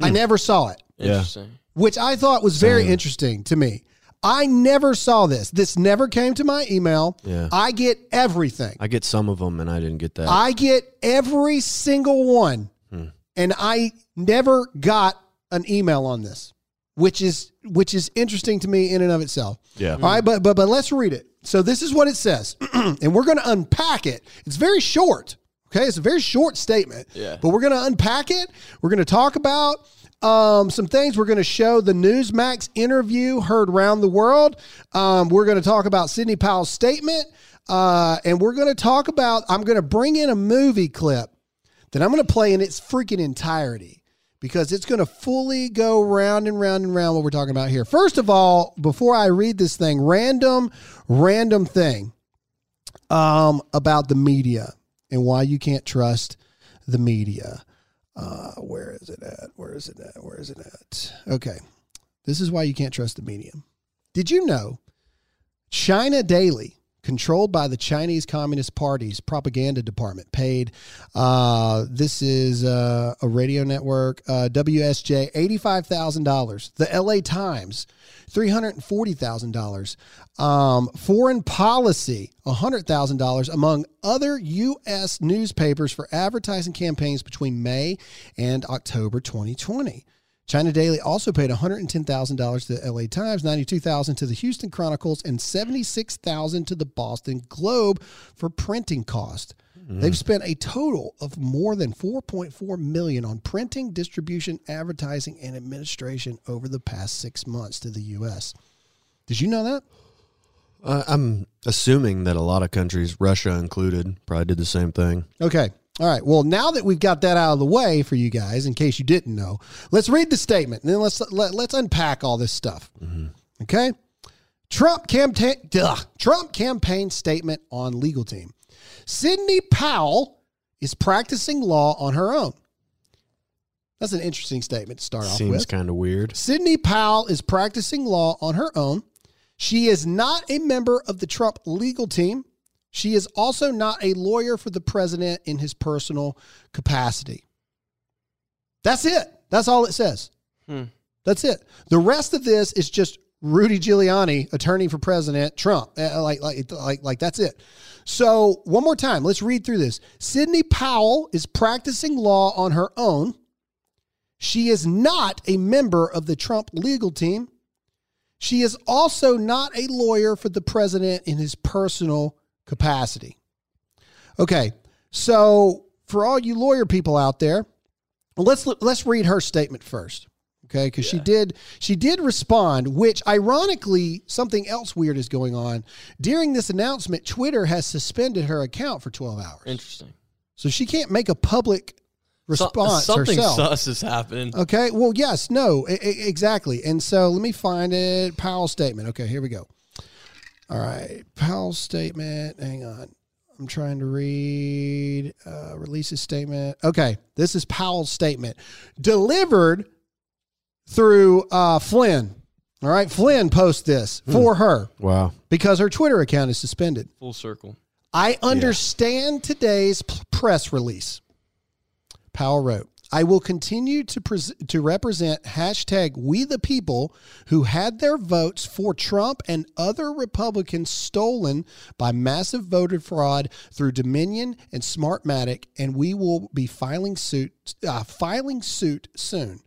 I hmm. never saw it Interesting. which I thought was very interesting to me. I never saw this. This never came to my email. Yeah. I get everything. I get some of them, and I didn't get that. I get every single one. Hmm. And I never got an email on this, which is which is interesting to me in and of itself. Yeah. All right, but but but let's read it. So this is what it says. and we're going to unpack it. It's very short. Okay, it's a very short statement. Yeah. But we're going to unpack it. We're going to talk about um, some things. We're going to show the Newsmax interview heard around the world. Um, we're going to talk about Sidney Powell's statement. Uh, and we're going to talk about, I'm going to bring in a movie clip that I'm going to play in its freaking entirety because it's going to fully go round and round and round what we're talking about here. First of all, before I read this thing, random, random thing um, about the media and why you can't trust the media. Uh, where is it at? Where is it at? Where is it at? Okay. This is why you can't trust the media. Did you know China Daily, controlled by the Chinese Communist Party's propaganda department, paid, uh, this is uh, a radio network, uh, WSJ, $85,000. The LA Times, $340,000. Um, foreign policy, $100,000, among other U.S. newspapers for advertising campaigns between May and October 2020. China Daily also paid $110,000 to the LA Times, $92,000 to the Houston Chronicles, and $76,000 to the Boston Globe for printing cost. They've spent a total of more than 4.4 million on printing, distribution, advertising, and administration over the past six months to the U.S. Did you know that? Uh, I'm assuming that a lot of countries, Russia included, probably did the same thing. Okay. All right. Well, now that we've got that out of the way for you guys, in case you didn't know, let's read the statement and then let's let, let's unpack all this stuff. Mm-hmm. Okay. Trump campaign Trump campaign statement on legal team. Sidney Powell is practicing law on her own. That's an interesting statement to start off with. Seems kind of weird. Sidney Powell is practicing law on her own. She is not a member of the Trump legal team. She is also not a lawyer for the president in his personal capacity. That's it. That's all it says. Hmm. That's it. The rest of this is just Rudy Giuliani, attorney for President Trump. Uh, Like, like, like, like that's it. So one more time, let's read through this. Sidney Powell is practicing law on her own. She is not a member of the Trump legal team. She is also not a lawyer for the president in his personal capacity. Okay, so for all you lawyer people out there, let's let's read her statement first. Okay, because she did she did respond, which ironically something else weird is going on. During this announcement, Twitter has suspended her account for 12 hours. Interesting. So she can't make a public So- response something herself. sus is happening. Okay. Well, yes, no, e- e- exactly. And so let me find it. Powell's statement. Okay, here we go. All right, Powell's statement. Hang on. I'm trying to read. Uh, release his statement. Okay, this is Powell's statement delivered through uh, Flynn. All right, Flynn posts this for her Wow. because her Twitter account is suspended. Full circle. I understand today's p- press release. Powell wrote, I will continue to pres- to represent hashtag we the people who had their votes for Trump and other Republicans stolen by massive voter fraud through Dominion and Smartmatic, and we will be filing suit uh, filing suit soon.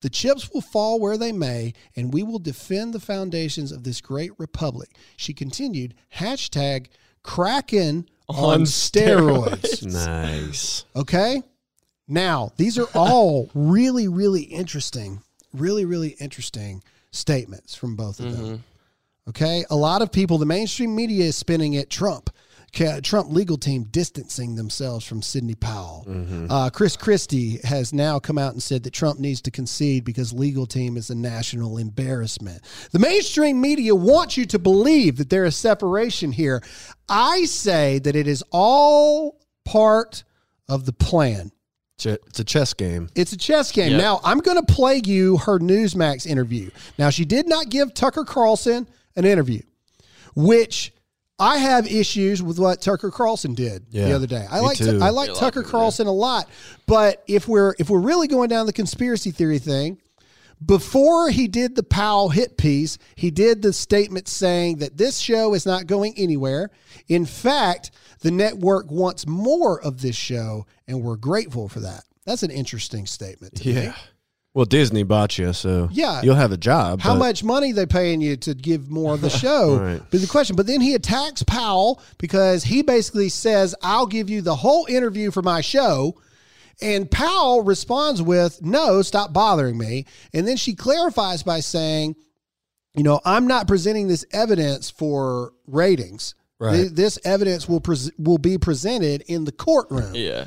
The chips will fall where they may, and we will defend the foundations of this great republic. She continued, hashtag Kraken on, On steroids. Nice. Okay. Now, these are all really, really interesting, really, really interesting statements from both of them. Okay. A lot of people, the mainstream media is spinning it Trump. Trump legal team distancing themselves from Sidney Powell. Uh, Chris Christie has now come out and said that Trump needs to concede because legal team is a national embarrassment. The mainstream media wants you to believe that there is separation here. I say that it is all part of the plan. Ch- It's a chess game. It's a chess game. Yep. Now, I'm going to play you her Newsmax interview. Now, she did not give Tucker Carlson an interview, which I have issues with what Tucker Carlson did the other day. I me like too. I like Yeah, a lot of Tucker people Carlson a lot, but if we're if we're really going down the conspiracy theory thing, before he did the Powell hit piece, he did the statement saying that this show is not going anywhere. In fact, the network wants more of this show, and we're grateful for that. That's an interesting statement. To me. Yeah. Well, Disney bought you, so Yeah. you'll have a job. How but- much money they paying you to give more of the show? Right. But the question, but then he attacks Powell because he basically says, "I'll give you the whole interview for my show." And Powell responds with, "No, stop bothering me." And then she clarifies by saying, "You know, I'm not presenting this evidence for ratings. Right. Th- This evidence will pres will be presented in the courtroom." Yeah.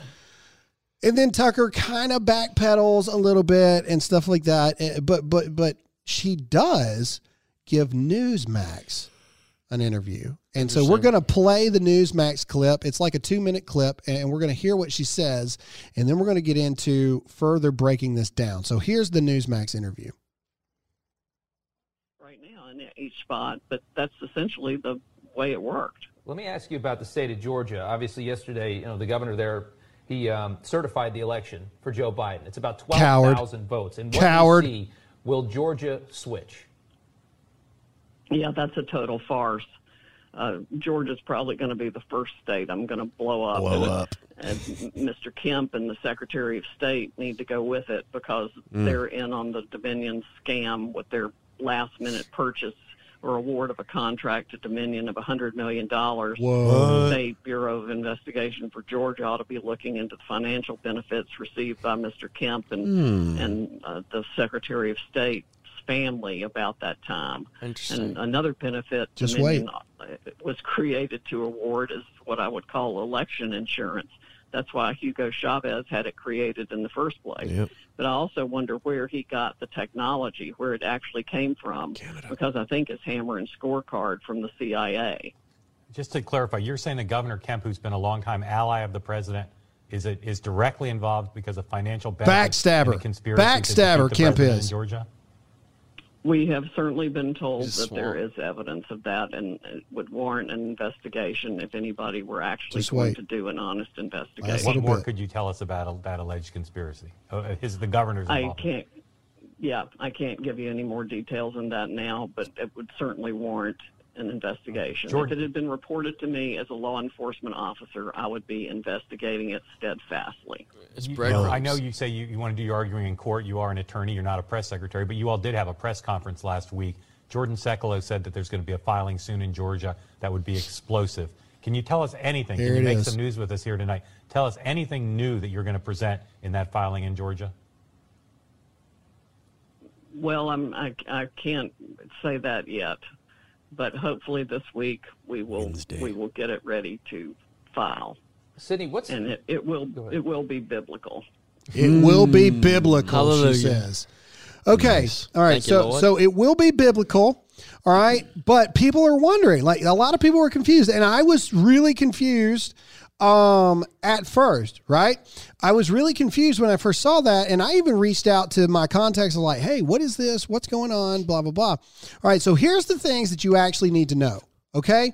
And then Tucker kind of backpedals a little bit and stuff like that. Eh, But but but she does give Newsmax an interview. And so we're going to play the Newsmax clip. It's like a 2-minute clip and we're going to hear what she says and then we're going to get into further breaking this down. So here's the Newsmax interview. right now in each spot, but that's essentially the way it worked. Let me ask you about the state of Georgia. Obviously, yesterday, you know, the governor there, he um, certified the election for Joe Biden. It's about Coward. 12,000 votes. And what Coward. do you see? Will Georgia switch? Yeah, that's a total farce. Uh, Georgia's probably going to be the first state I'm going to blow up. Blow and, up. And Mr. Kemp and the Secretary of State need to go with it because Mm. they're in on the Dominion scam with their last minute purchase or award of a contract to Dominion of $100 million. Whoa. The State Bureau of Investigation for Georgia ought to be looking into the financial benefits received by Mr. Kemp and, Hmm. and uh, the Secretary of State's family about that time. Interesting. And another benefit Just Dominion uh, was created to award is what I would call election insurance. That's why Hugo Chavez had it created in the first place. Yep. But I also wonder where he got the technology, where it actually came from, Canada. because I think it's hammer and scorecard from the CIA. Just to clarify, you're saying that Governor Kemp, who's been a longtime ally of the president, is it is directly involved because of financial Backstabber. conspiracy Backstabber, Kemp is. in Georgia? We have certainly been told He's that there swamp. is evidence of that, and it would warrant an investigation if anybody were actually Just going wait. to do an honest investigation. What more bit. could you tell us about that alleged conspiracy? Uh, his the governor's I can't. Yeah, I can't give you any more details than that now, but it would certainly warrant an investigation. Jordan- If it had been reported to me as a law enforcement officer, I would be investigating it steadfastly. It's You- I know you say you, you want to do your arguing in court. You are an attorney. You're not a press secretary, but you all did have a press conference last week. Jordan Sekulow said that there's going to be a filing soon in Georgia that would be explosive. Can you tell us anything? Here Can you make is. some news with us here tonight? Tell us anything new that you're going to present in that filing in Georgia. Well, I'm, I, I can't say that yet, but hopefully this week we will Wednesday. we will get it ready to file, Sidney, what's and it, it will it will be biblical. It will be mm. biblical, Hallelujah. she says. Okay. Nice. All right. Thank so Lord. so it will be biblical. All right. But people are wondering, like a lot of people were confused. And I was really confused um at first, right? I was really confused when I first saw that. And I even reached out to my contacts like, hey, what is this? What's going on? Blah, blah, blah. All right. So here's the things that you actually need to know. Okay.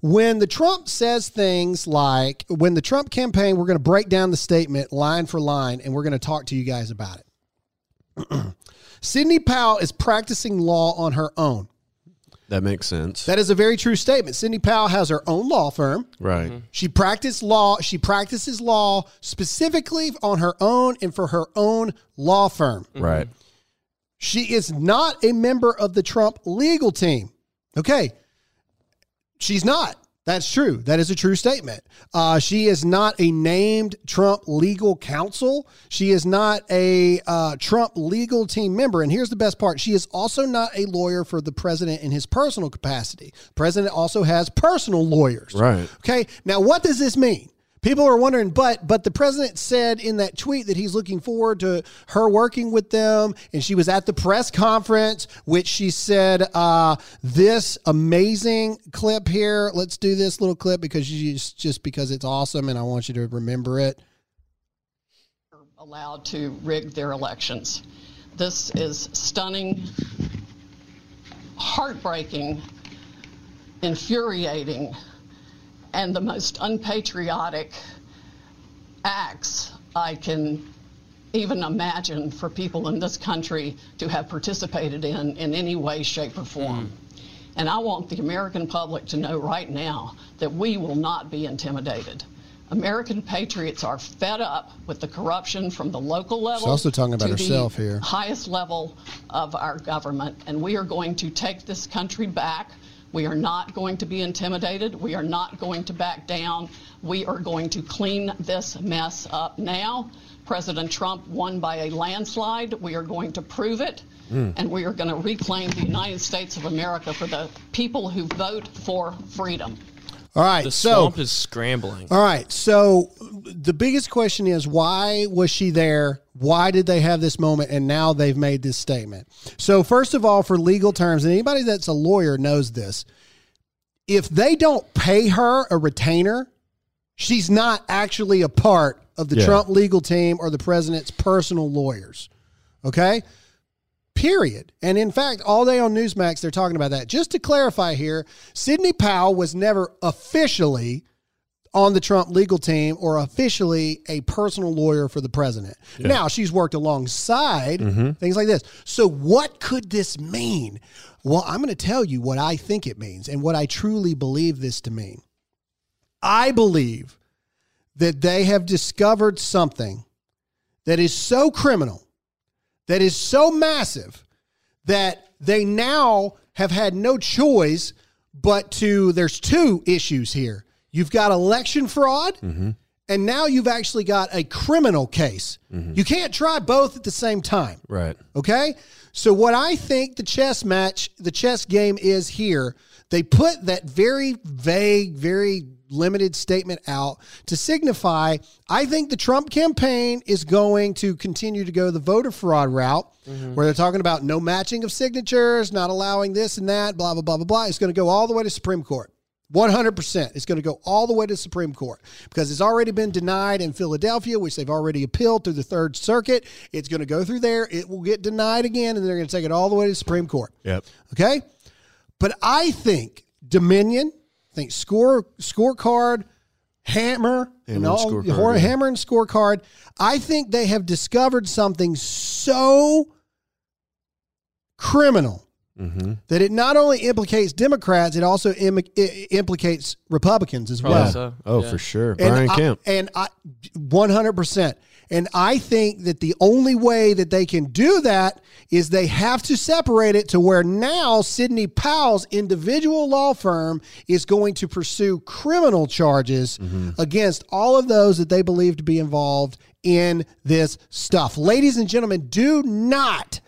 When the Trump says things like, when the Trump campaign, we're going to break down the statement line for line and we're going to talk to you guys about it. Sidney Powell is practicing law on her own. That makes sense. That is a very true statement. Sidney Powell has her own law firm. right. Mm-hmm. She practiced law. She practices law specifically on her own and for her own law firm. Mm-hmm. Right. She is not a member of the Trump legal team. Okay. She's not. That's true. That is a true statement. Uh, she is not a named Trump legal counsel. She is not a uh, Trump legal team member. And here's the best part she is also not a lawyer for the president in his personal capacity. president also has personal lawyers. Right. Okay. Now, what does this mean? People are wondering, but but the president said in that tweet that he's looking forward to her working with them, and she was at the press conference, which she said uh, this amazing clip here. Let's do this little clip because you just just because it's awesome, and I want you to remember it. allowed to rig their elections. This is stunning, heartbreaking, infuriating, and the most unpatriotic acts I can even imagine for people in this country to have participated in in any way, shape, or form. Mm-hmm. And I want the American public to know right now that we will not be intimidated. American patriots are fed up with the corruption from the local level. also talking about to herself the here. Highest level of our government, and we are going to take this country back. We are not going to be intimidated. We are not going to back down. We are going to clean this mess up now. President Trump won by a landslide. We are going to prove it. Mm. And we are going to reclaim the United States of America for the people who vote for freedom. All right, The so swamp is scrambling. All right. So the biggest question is why was she there? Why did they have this moment? And now they've made this statement. So, first of all, for legal terms, and anybody that's a lawyer knows this, if they don't pay her a retainer, she's not actually a part of the Yeah. Trump legal team or the president's personal lawyers. Okay? Period. And in fact, all day on Newsmax, they're talking about that. Just to clarify here, Sidney Powell was never officially on the Trump legal team or officially a personal lawyer for the president. Yeah. Now, she's worked alongside Mhm. things like this. So, what could this mean? Well, I'm going to tell you what I think it means and what I truly believe this to mean. I believe that they have discovered something that is so criminal, that is so massive, that they now have had no choice but to. There's two issues here. You've got election fraud, mm-hmm. and now you've actually got a criminal case. Mm-hmm. You can't try both at the same time. Right. Okay. So, what I think the chess match, the chess game is here, they put that very vague, very limited statement out to signify I think the Trump campaign is going to continue to go the voter fraud route, mm-hmm. where they're talking about no matching of signatures, not allowing this and that, blah, blah, blah, blah, blah. It's going to go all the way to Supreme Court. 100%. It's going to go all the way to Supreme Court because it's already been denied in Philadelphia, which they've already appealed through the Third Circuit. It's going to go through there. It will get denied again, and they're going to take it all the way to Supreme Court. Yep. Okay? But I think Dominion, think score scorecard, hammer, Hammer and and all, scorecard, hor- yeah. hammer and scorecard. I think they have discovered something so criminal Mm-hmm. that it not only implicates Democrats, it also Im- i- implicates Republicans as Probably well. so, Oh, yeah. for sure. And Brian I- Kemp. And I, 100%. And I think that the only way that they can do that is they have to separate it to where now Sidney Powell's individual law firm is going to pursue criminal charges mm-hmm. against all of those that they believe to be involved in this stuff. Ladies and gentlemen, do not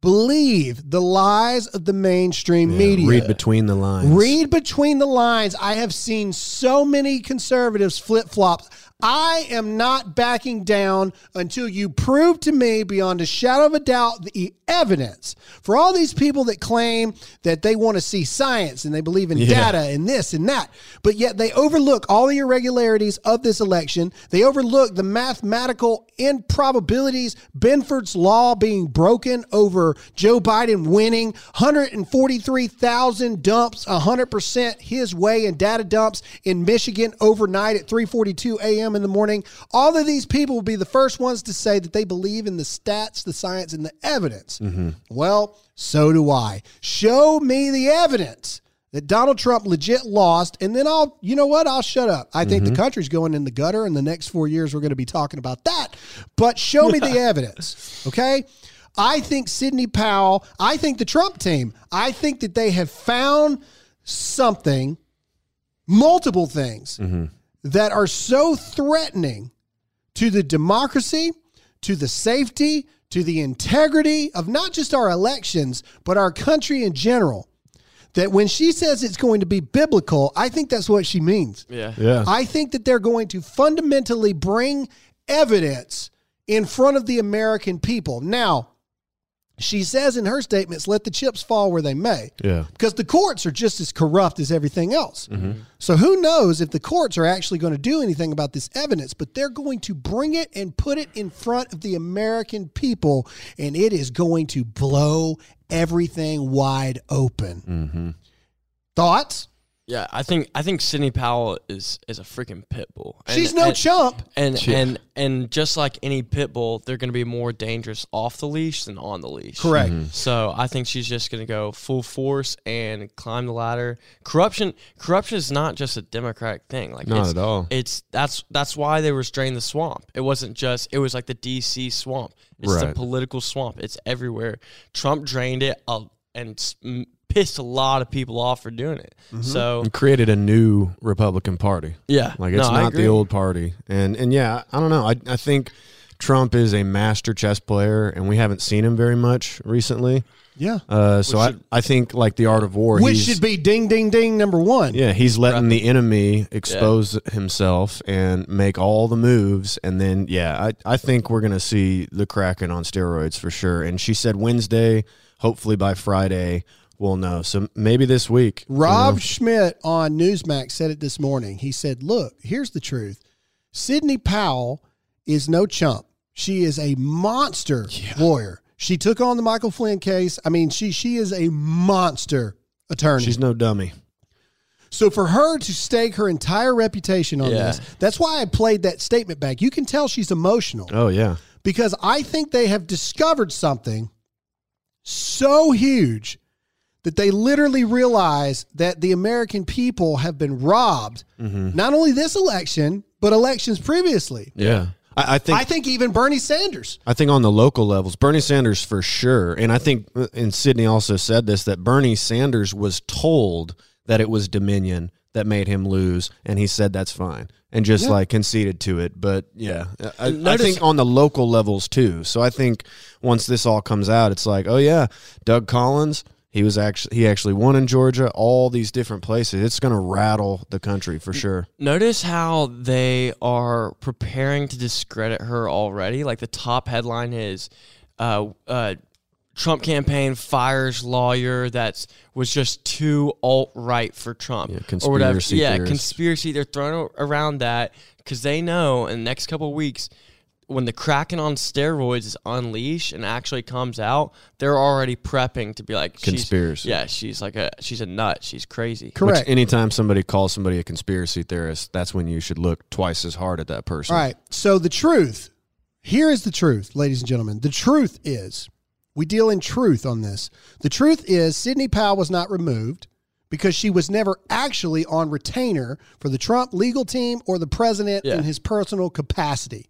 believe the lies of the mainstream Yeah, media. Read between the lines. Read between the lines. I have seen so many conservatives flip flops. I am not backing down until you prove to me beyond a shadow of a doubt the evidence. For all these people that claim that they want to see science and they believe in Yeah. data and this and that, but yet they overlook all the irregularities of this election. They overlook the mathematical improbabilities, Benford's law being broken over Joe Biden winning, 143,000 dumps, 100% his way in data dumps in Michigan overnight at 3:42 a.m. in the morning. All of these people will be the first ones to say that they believe in the stats, the science and the evidence. Mm-hmm. Well, so do I. Show me the evidence that Donald Trump legit lost, and then I'll, you know what? I'll shut up. I think the mm-hmm. country's going in the gutter, and the next four years we're going to be talking about that. But show me the evidence, okay? I think Sidney Powell, I think the Trump team, I think that they have found something, multiple things mm-hmm. That are so threatening to the democracy, to the safety, to the integrity of not just our elections, but our country in general. That when she says it's going to be biblical, I think that's what she means. Yeah. Yeah. I think that they're going to fundamentally bring evidence in front of the American people. Now, she says in her statements, let the chips fall where they may. Yeah. Because the courts are just as corrupt as everything else. Mm-hmm. So who knows if the courts are actually going to do anything about this evidence, but they're going to bring it and put it in front of the American people, and it is going to blow everything wide open. Mm-hmm. Thoughts? Yeah, I think I think Sidney Powell is is a freaking pit bull. And- She's no and- chump. And Yeah. and and just like any pit bull, they're going to be more dangerous off the leash than on the leash. Correct. Mhm. So I think she's just going to go full force and climb the ladder. Corruption corruption is not just a democratic thing. Like Not it's, at all. It's that's that's why they were draining the swamp. It wasn't just it was like the DC swamp. It's the political swamp. It's everywhere. Trump drained it uh, and s- m- pissed a lot of people off for doing it. So and created a new Republican Party. Yeah. like it's No, not the old party. And and yeah, I don't know. I I think Trump is a master chess player, and we haven't seen him very much recently. Yeah. Uh, so Which I, I think like the art of war, Which he's- should be ding, ding, ding, number one. yeah, he's letting the enemy expose himself and make all the moves, and then yeah, I, I think we're gonna see the Kraken on steroids for sure. And she said Wednesday, hopefully by Friday, we'll know. So maybe this week, you Rob know. Schmitt on Newsmax said it this morning. He said, Look, here's the truth. Sidney Powell is no chump. She is a monster lawyer. She took on the Michael Flynn case. I mean, she she is a monster attorney. she's no dummy. So for her to stake her entire reputation on Yeah. this, that's why I played that statement back. You can tell she's emotional Oh yeah, because I think they have discovered something so huge that they literally realize that the American people have been robbed, Mhm. not only this election, but elections previously. yeah. I, I think I think even Bernie Sanders. I think on the local levels, Bernie Sanders for sure, and I think uh, and Sidney also said this that Bernie Sanders was told that it was Dominion that made him lose, and he said that's fine and just Yeah. like conceded to it. But yeah, I, I think on the local levels too. So I think once this all comes out, it's like, oh yeah, Doug Collins. He was actually he actually won in Georgia, all these different places. It's going to rattle the country for sure. Notice how they are preparing to discredit her already. Like the top headline is uh, uh, Trump campaign fires lawyer that's was just too alt right for Trump or whatever. conspiracy Yeah, conspiracy. They're throwing around that because they know in the next couple of weeks when the Kraken on steroids is unleashed and actually comes out, they're already prepping to be like she's- Conspiracy. Yeah, she's like a she's a nut. She's crazy. Which anytime somebody calls somebody a conspiracy theorist, that's when you should look twice as hard at that person. All right. So the truth, here is the truth, ladies and gentlemen. The truth is, we deal in truth on this. The truth is, Sidney Powell was not removed because she was never actually on retainer for the Trump legal team or the president Yeah. in his personal capacity.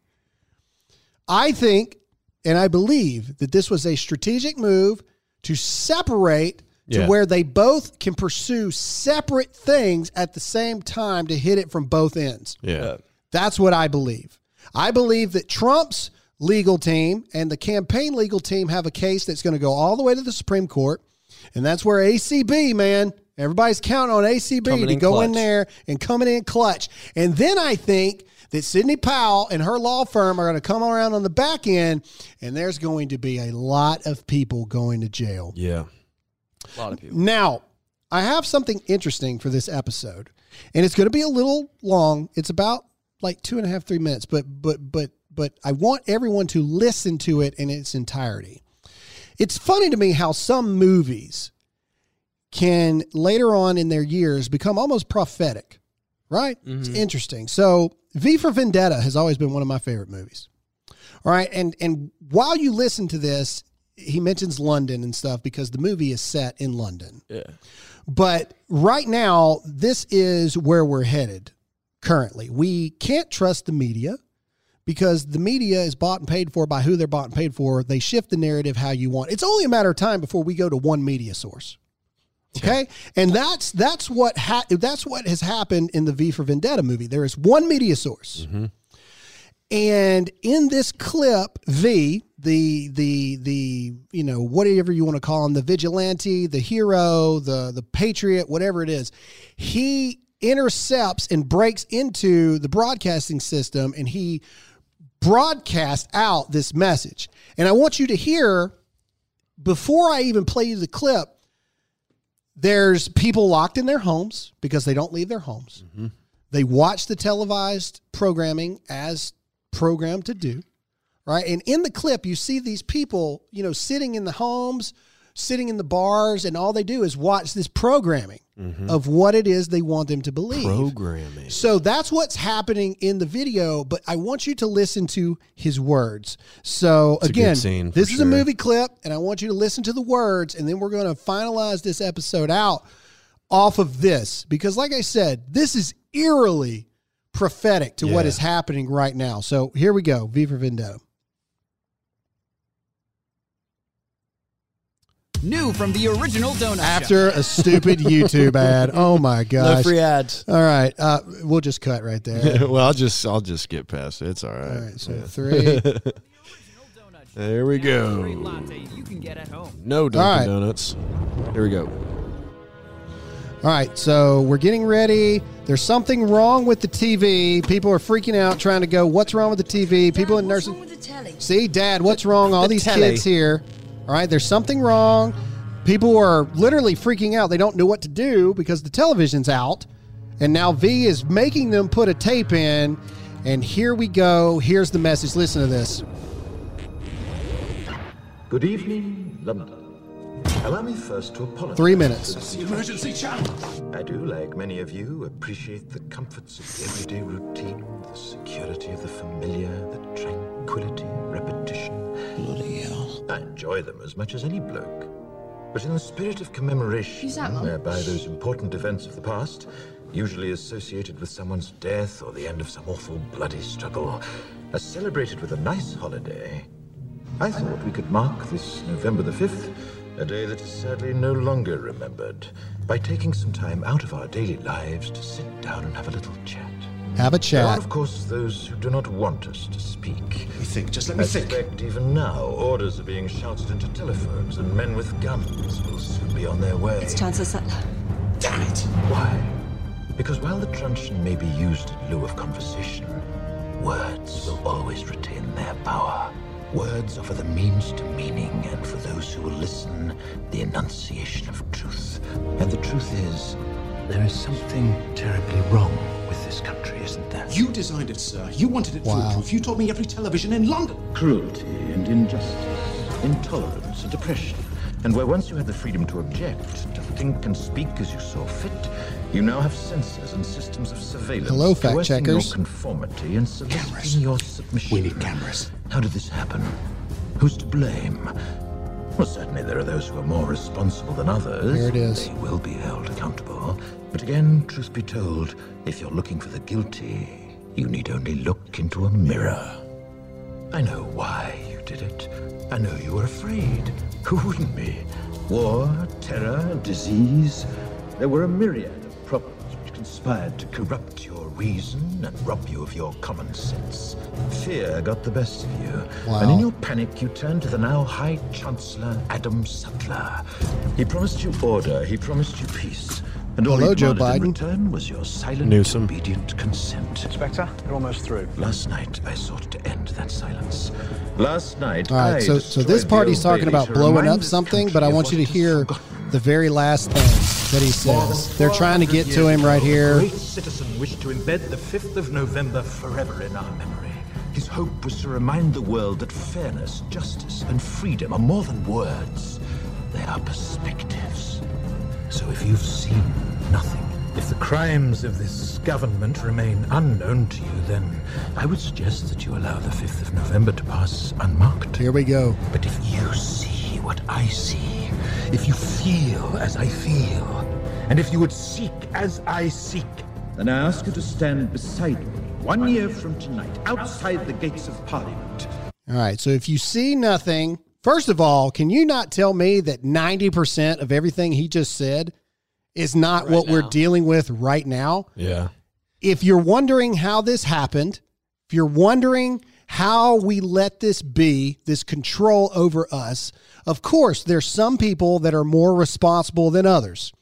I think and I believe that this was a strategic move to separate to Yeah. where they both can pursue separate things at the same time to hit it from both ends. Yeah. That's what I believe. I believe that Trump's legal team and the campaign legal team have a case that's going to go all the way to the Supreme Court. And that's where ACB, man, everybody's counting on ACB Coming to in go in there and coming in clutch. And then I think that Sidney Powell and her law firm are going to come around on the back end, and there's going to be a lot of people going to jail. Yeah. A lot of people. Now, I have something interesting for this episode, and it's going to be a little long. It's about like two and a half, three minutes, but but but but I want everyone to listen to it in its entirety. It's funny to me how some movies can later on in their years become almost prophetic, right? It's mm-hmm. interesting. So, V for Vendetta has always been one of my favorite movies. All right, and and while you listen to this, he mentions London and stuff because the movie is set in London. Yeah. But right now, this is where we're headed currently. We can't trust the media because the media is bought and paid for by who they're bought and paid for. They shift the narrative how you want. It's only a matter of time before we go to one media source. Okay, and that's that's what ha- that's what has happened in the V for Vendetta movie. There is one media source, mm-hmm. and in this clip, V the the the you know whatever you want to call him, the vigilante, the hero, the the patriot, whatever it is, he intercepts and breaks into the broadcasting system, and he broadcasts out this message. And I want you to hear before I even play you the clip. There's people locked in their homes because they don't leave their homes. They watch the televised programming as programmed to do, right? And in the clip, you see these people, you know, sitting in the homes, sitting in the bars, and all they do is watch this programming. Mm-hmm. of what it is they want them to believe. Programming. So that's what's happening in the video, but I want you to listen to his words. So It's again, scene, this is a movie clip, and I want you to listen to the words, and then we're going to finalize this episode out off of this because, like I said, this is eerily prophetic to what Yeah. is happening right now. So here we go. V for Vendetta. New from the original donut After a stupid YouTube ad. Oh my gosh. free ads. All right. Uh, we'll just cut right there. well, I'll just I'll just get past it. It's all right. All right, so Yeah. three. there we go. you can get at home. No Dunkin' All right. Donuts. Here we go. All right, so we're getting ready. There's something wrong with the TV. People are freaking out, trying to go, "What's wrong with the TV?" People in nursing. See, Dad, what's wrong? All The these telly. kids here. All right, there's something wrong. People are literally freaking out. They don't know what to do because the television's out, and now V is making them put a tape in. And here we go. Here's the message. Listen to this. Good evening, London. Allow me first to apologize. Three minutes. for the emergency channel. I do, like many of you, appreciate the comforts of the everyday routine, the security of the familiar, the tranquility of repetition. Bloody hell. I enjoy them as much as any bloke. But in the spirit of commemoration, Who's that, Mum? whereby those important events of the past, usually associated with someone's death or the end of some awful bloody struggle, are celebrated with a nice holiday, I thought we could mark this November the 5th, a day that is sadly no longer remembered, by taking some time out of our daily lives to sit down and have a little chat. Have a chat. There are, of course, those who do not want us to speak. Let me think, just let me I think. suspect even now, orders are being shouted into telephones, and men with guns will soon be on their way. It's Chancellor Sutler. Damn it! Why? Because while the truncheon may be used in lieu of conversation, words will always retain their power. Words offer the means to meaning, and for those who will listen, the enunciation of truth. And the truth is, there is something terribly wrong with this country, isn't there? You designed it, sir. You wanted it Wow. foolproof. You told me every television in London. Cruelty and injustice, intolerance and oppression. And where once you had the freedom to object, to think and speak as you saw fit, you now have censors and systems of surveillance. Hello, fact coercing checkers. Your conformity and soliciting your submission. We need cameras. How did this happen? Who's to blame? Well, certainly there are those who are more responsible than others. Here it is. They will be held accountable. But again, truth be told, if you're looking for the guilty, you need only look into a mirror. I know why you did it. I know you were afraid. Who wouldn't be? War, terror, disease. There were a myriad of problems which conspired to corrupt your reason and rob you of your common sense. Fear got the best of you. Wow. And in your panic, you turned to the now High Chancellor Adam Sutler. He promised you order, he promised you peace. And all Hello, he Joe demanded in Biden. return was your silent, Newsom. obedient consent. Inspector, you're almost through. Last night, I sought to end that silence. Last night, All right, I so so this destroyed part he's talking about blowing up something, but I want you to hear forgotten. The very last thing that he says. They're trying to get to him right here. great citizen wished to embed the 5th of November forever in our memory. His hope was to remind the world that fairness, justice, and freedom are more than words. They are perspectives. So if you've seen nothing, if the crimes of this government remain unknown to you, then I would suggest that you allow the 5th of November to pass unmarked. Here we go. But if you see what I see, if you feel as I feel, and if you would seek as I seek, then I ask you to stand beside me one year from tonight, outside the gates of Parliament. All right. So if you see nothing, first of all, can you not tell me that 90% of everything he just said is not what we're dealing with right now? Yeah. If you're wondering how this happened, if you're wondering how we let this be, this control over us, of course, there's some people that are more responsible than others.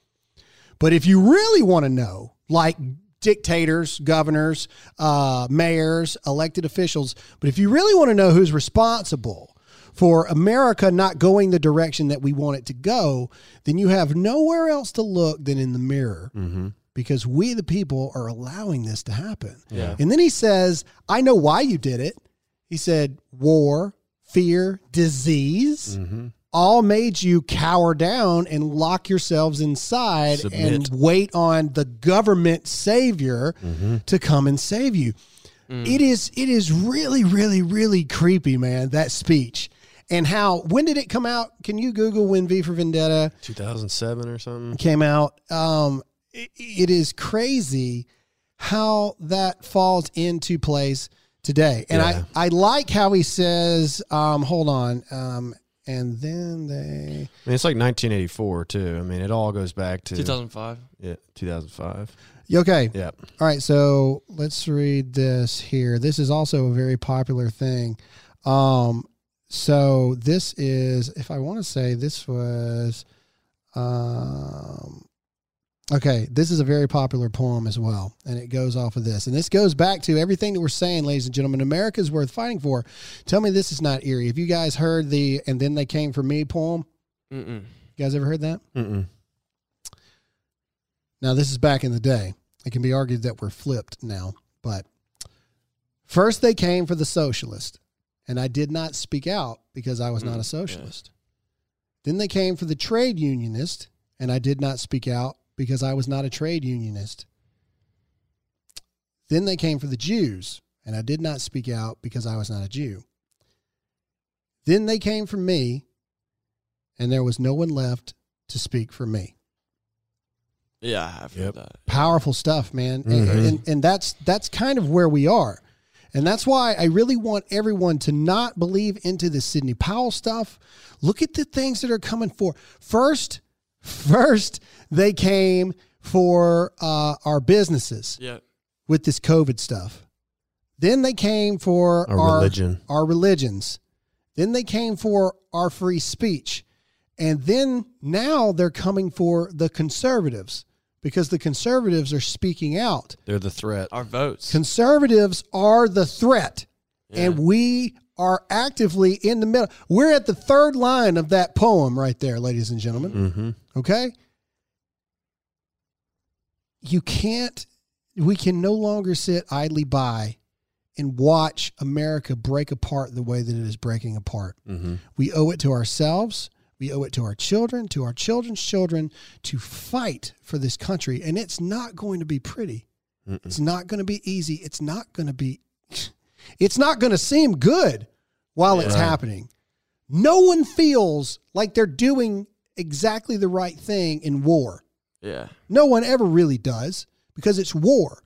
But if you really want to know, like dictators, governors, uh, mayors, elected officials, but if you really want to know who's responsible for America not going the direction that we want it to go, then you have nowhere else to look than in the mirror Mm-hmm. because we, the people, are allowing this to happen. Yeah. And then he says, I know why you did it. He said, war, fear, disease, Mm-hmm. all made you cower down and lock yourselves inside and wait on the government savior to come and save you. It is it is really really really creepy, man, that speech. And how when did it come out? Can you Google when V for Vendetta 2007 or something. came out? Um it, it is crazy how that falls into place today. And Yeah. I I like how he says um hold on um and then they I mean, it's like 1984 too. I mean, it all goes back to 2005. Yeah, 2005. Okay. Yeah. All right. So let's read this here. This is also a very popular thing. Um, so this is, if I want to say this was, um, okay, this is a very popular poem as well. And it goes off of this. And this goes back to everything that we're saying, ladies and gentlemen. America is worth fighting for. Tell me this is not eerie. Have you guys heard the, and then they came for me poem? Mm-mm. You guys ever heard that? Mm-mm. Now, this is back in the day. It can be argued that we're flipped now, but first they came for the socialist, and I did not speak out because I was not mm, a socialist. Then they came for the trade unionist, and I did not speak out because I was not a trade unionist. Then they came for the Jews, and I did not speak out because I was not a Jew. Then they came for me, and there was no one left to speak for me Yeah, I have heard that. powerful stuff, man. And, Mhm. and and that's that's kind of where we are. And that's why I really want everyone to not believe into the Sidney Powell stuff. Look at the things that are coming for. First, first they came for uh, our businesses Yeah. with this COVID stuff. Then they came for Our religion. our religions. Then they came for our free speech. And then now they're coming for the conservatives because the conservatives are speaking out. They're the threat. Our votes. Conservatives are the threat. And we are actively in the middle. We're at the third line of that poem right there, ladies and gentlemen. Mm-hmm. Okay? You can't, we can no longer sit idly by and watch America break apart the way that it is breaking apart. Mm-hmm. We owe it to ourselves. We owe it to our children, to our children's children to fight for this country. And it's not going to be pretty. It's not going to be easy. It's not going to be, it's not going to seem good while it's happening. No one feels like they're doing exactly the right thing in war. Yeah. No one ever really does because it's war.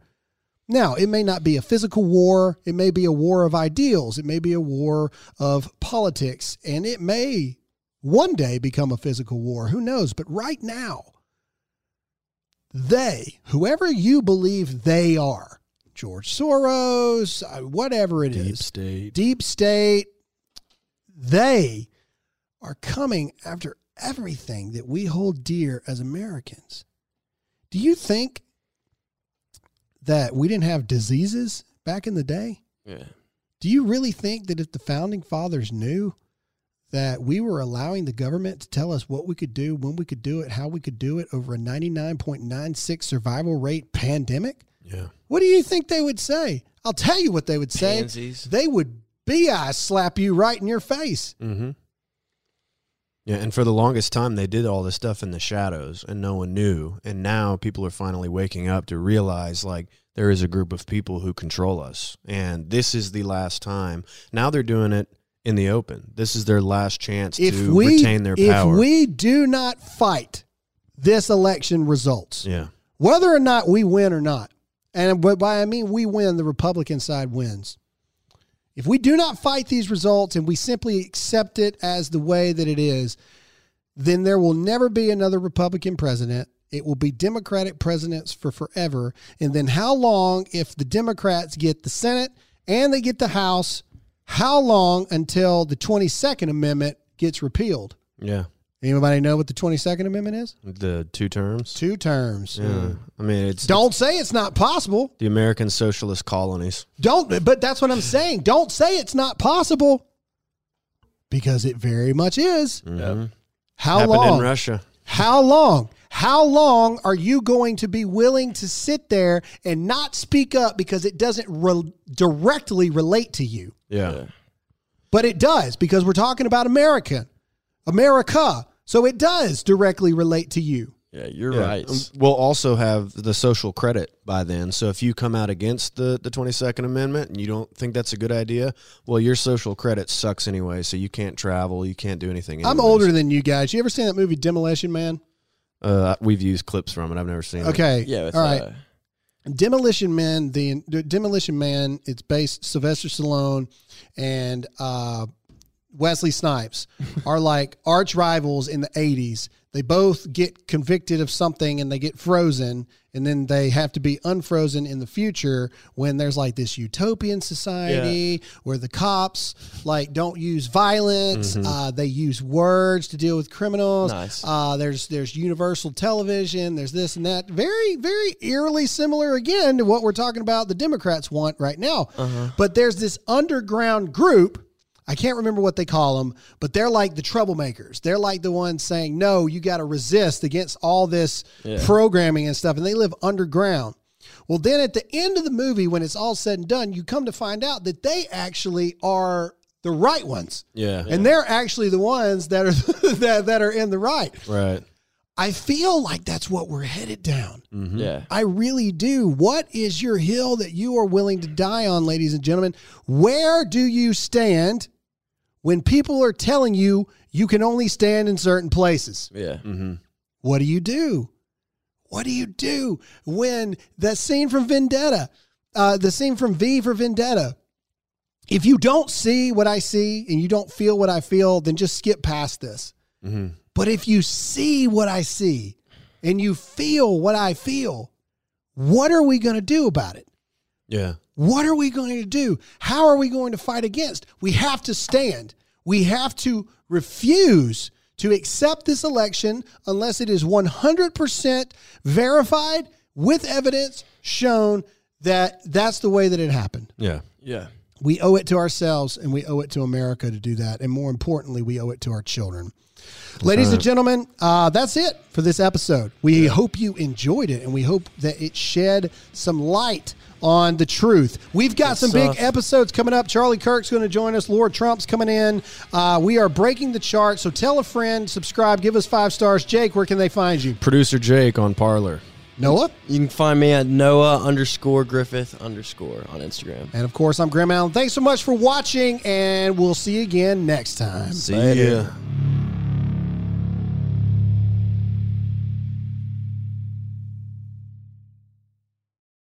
Now, it may not be a physical war. It may be a war of ideals. It may be a war of politics. And it may one day become a physical war. Who knows? But right now, they, whoever you believe they are, George Soros, uh, whatever it is, Deep state. deep state, they are coming after everything that we hold dear as Americans. Do you think that we didn't have diseases back in the day? Yeah. Do you really think that if the founding fathers knew that we were allowing the government to tell us what we could do, when we could do it, how we could do it over a 99.96 survival rate pandemic? Yeah. What do you think they would say? I'll tell you what they would say. Pansies. They would BI slap you right in your face. Mm-hmm. Yeah, and for the longest time, they did all this stuff in the shadows, and no one knew. And now people are finally waking up to realize, like, there is a group of people who control us, and this is the last time. Now they're doing it in the open. This is their last chance If to we retain their power. if we do not fight this election results, yeah, whether or not we win or not, and but by I mean we win, the Republican side wins. If we do not fight these results and we simply accept it as the way that it is, then there will never be another Republican president. It will be Democratic presidents for forever. And then how long, if the Democrats get the Senate and they get the House, how long until the 22nd Amendment gets repealed? yeah, Anybody know what the 22nd Amendment is? the two terms. Two terms. Yeah, I mean, it's Don't say it's not possible. the American socialist colonies. Don't, but that's what I'm saying. Don't say it's not possible because it very much is. Mhm. How Happened long? in Russia? How long? How long are you going to be willing to sit there and not speak up because it doesn't re- directly relate to you? Yeah. But it does because we're talking about America. America. So it does directly relate to you. Yeah, you're Yeah. right. Um, We'll also have the social credit by then. So if you come out against the, the 22nd Amendment and you don't think that's a good idea, well, your social credit sucks anyway. So you can't travel, you can't do anything. I'm older than you guys. You ever seen that movie Demolition Man? Uh, we've used clips from it. I've never seen it. Okay. Yeah, All right. uh, Demolition Man, the, the Demolition Man, it's based Sylvester Stallone and uh, Wesley Snipes are like arch rivals in the 80s. They both get convicted of something and they get frozen, and then they have to be unfrozen in the future when there's like this utopian society where the cops like don't use violence. Mhm. Uh, they use words to deal with criminals. Nice. Uh, there's there's universal television. There's this and that. Very very eerily similar again to what we're talking about. The Democrats want right now. Uh-huh. But there's this underground group. I can't remember what they call them, but they're like the troublemakers. They're like the ones saying, "No, you got to resist against all this Yeah. programming and stuff." And they live underground. Well, then at the end of the movie, when it's all said and done, you come to find out that they actually are the right ones. Yeah. And they're actually the ones that are that, that are in the right. Right. I feel like that's what we're headed down. Mhm. Yeah. I really do. What is your hill that you are willing to die on, ladies and gentlemen? Where do you stand when people are telling you you can only stand in certain places? Yeah. Mm-hmm. What do you do? What do you do when that scene from Vendetta, uh, the scene from V for Vendetta, if you don't see what I see and you don't feel what I feel, then just skip past this. Mm-hmm. But if you see what I see and you feel what I feel, what are we going to do about it? Yeah. What are we going to do? How are we going to fight against? We have to stand. We have to refuse to accept this election unless it is 100% verified with evidence shown that that's the way that it happened. Yeah. Yeah. We owe it to ourselves and we owe it to America to do that. And more importantly, we owe it to our children. Ladies and gentlemen, uh, that's it for this episode. We hope you enjoyed it and we hope that it shed some light on the truth. We've got Good some stuff. big episodes coming up. Charlie Kirk's going to join us. Lara Trump's coming in. Uh, we are breaking the chart. So tell a friend, subscribe, give us five stars. Jake, where can they find you? Producer Jake on Parler. Noah? You can find me at Noah underscore Griffith underscore on Instagram. And of course, I'm Graham Allen. Thanks so much for watching, and we'll see you again next time. See Later. ya.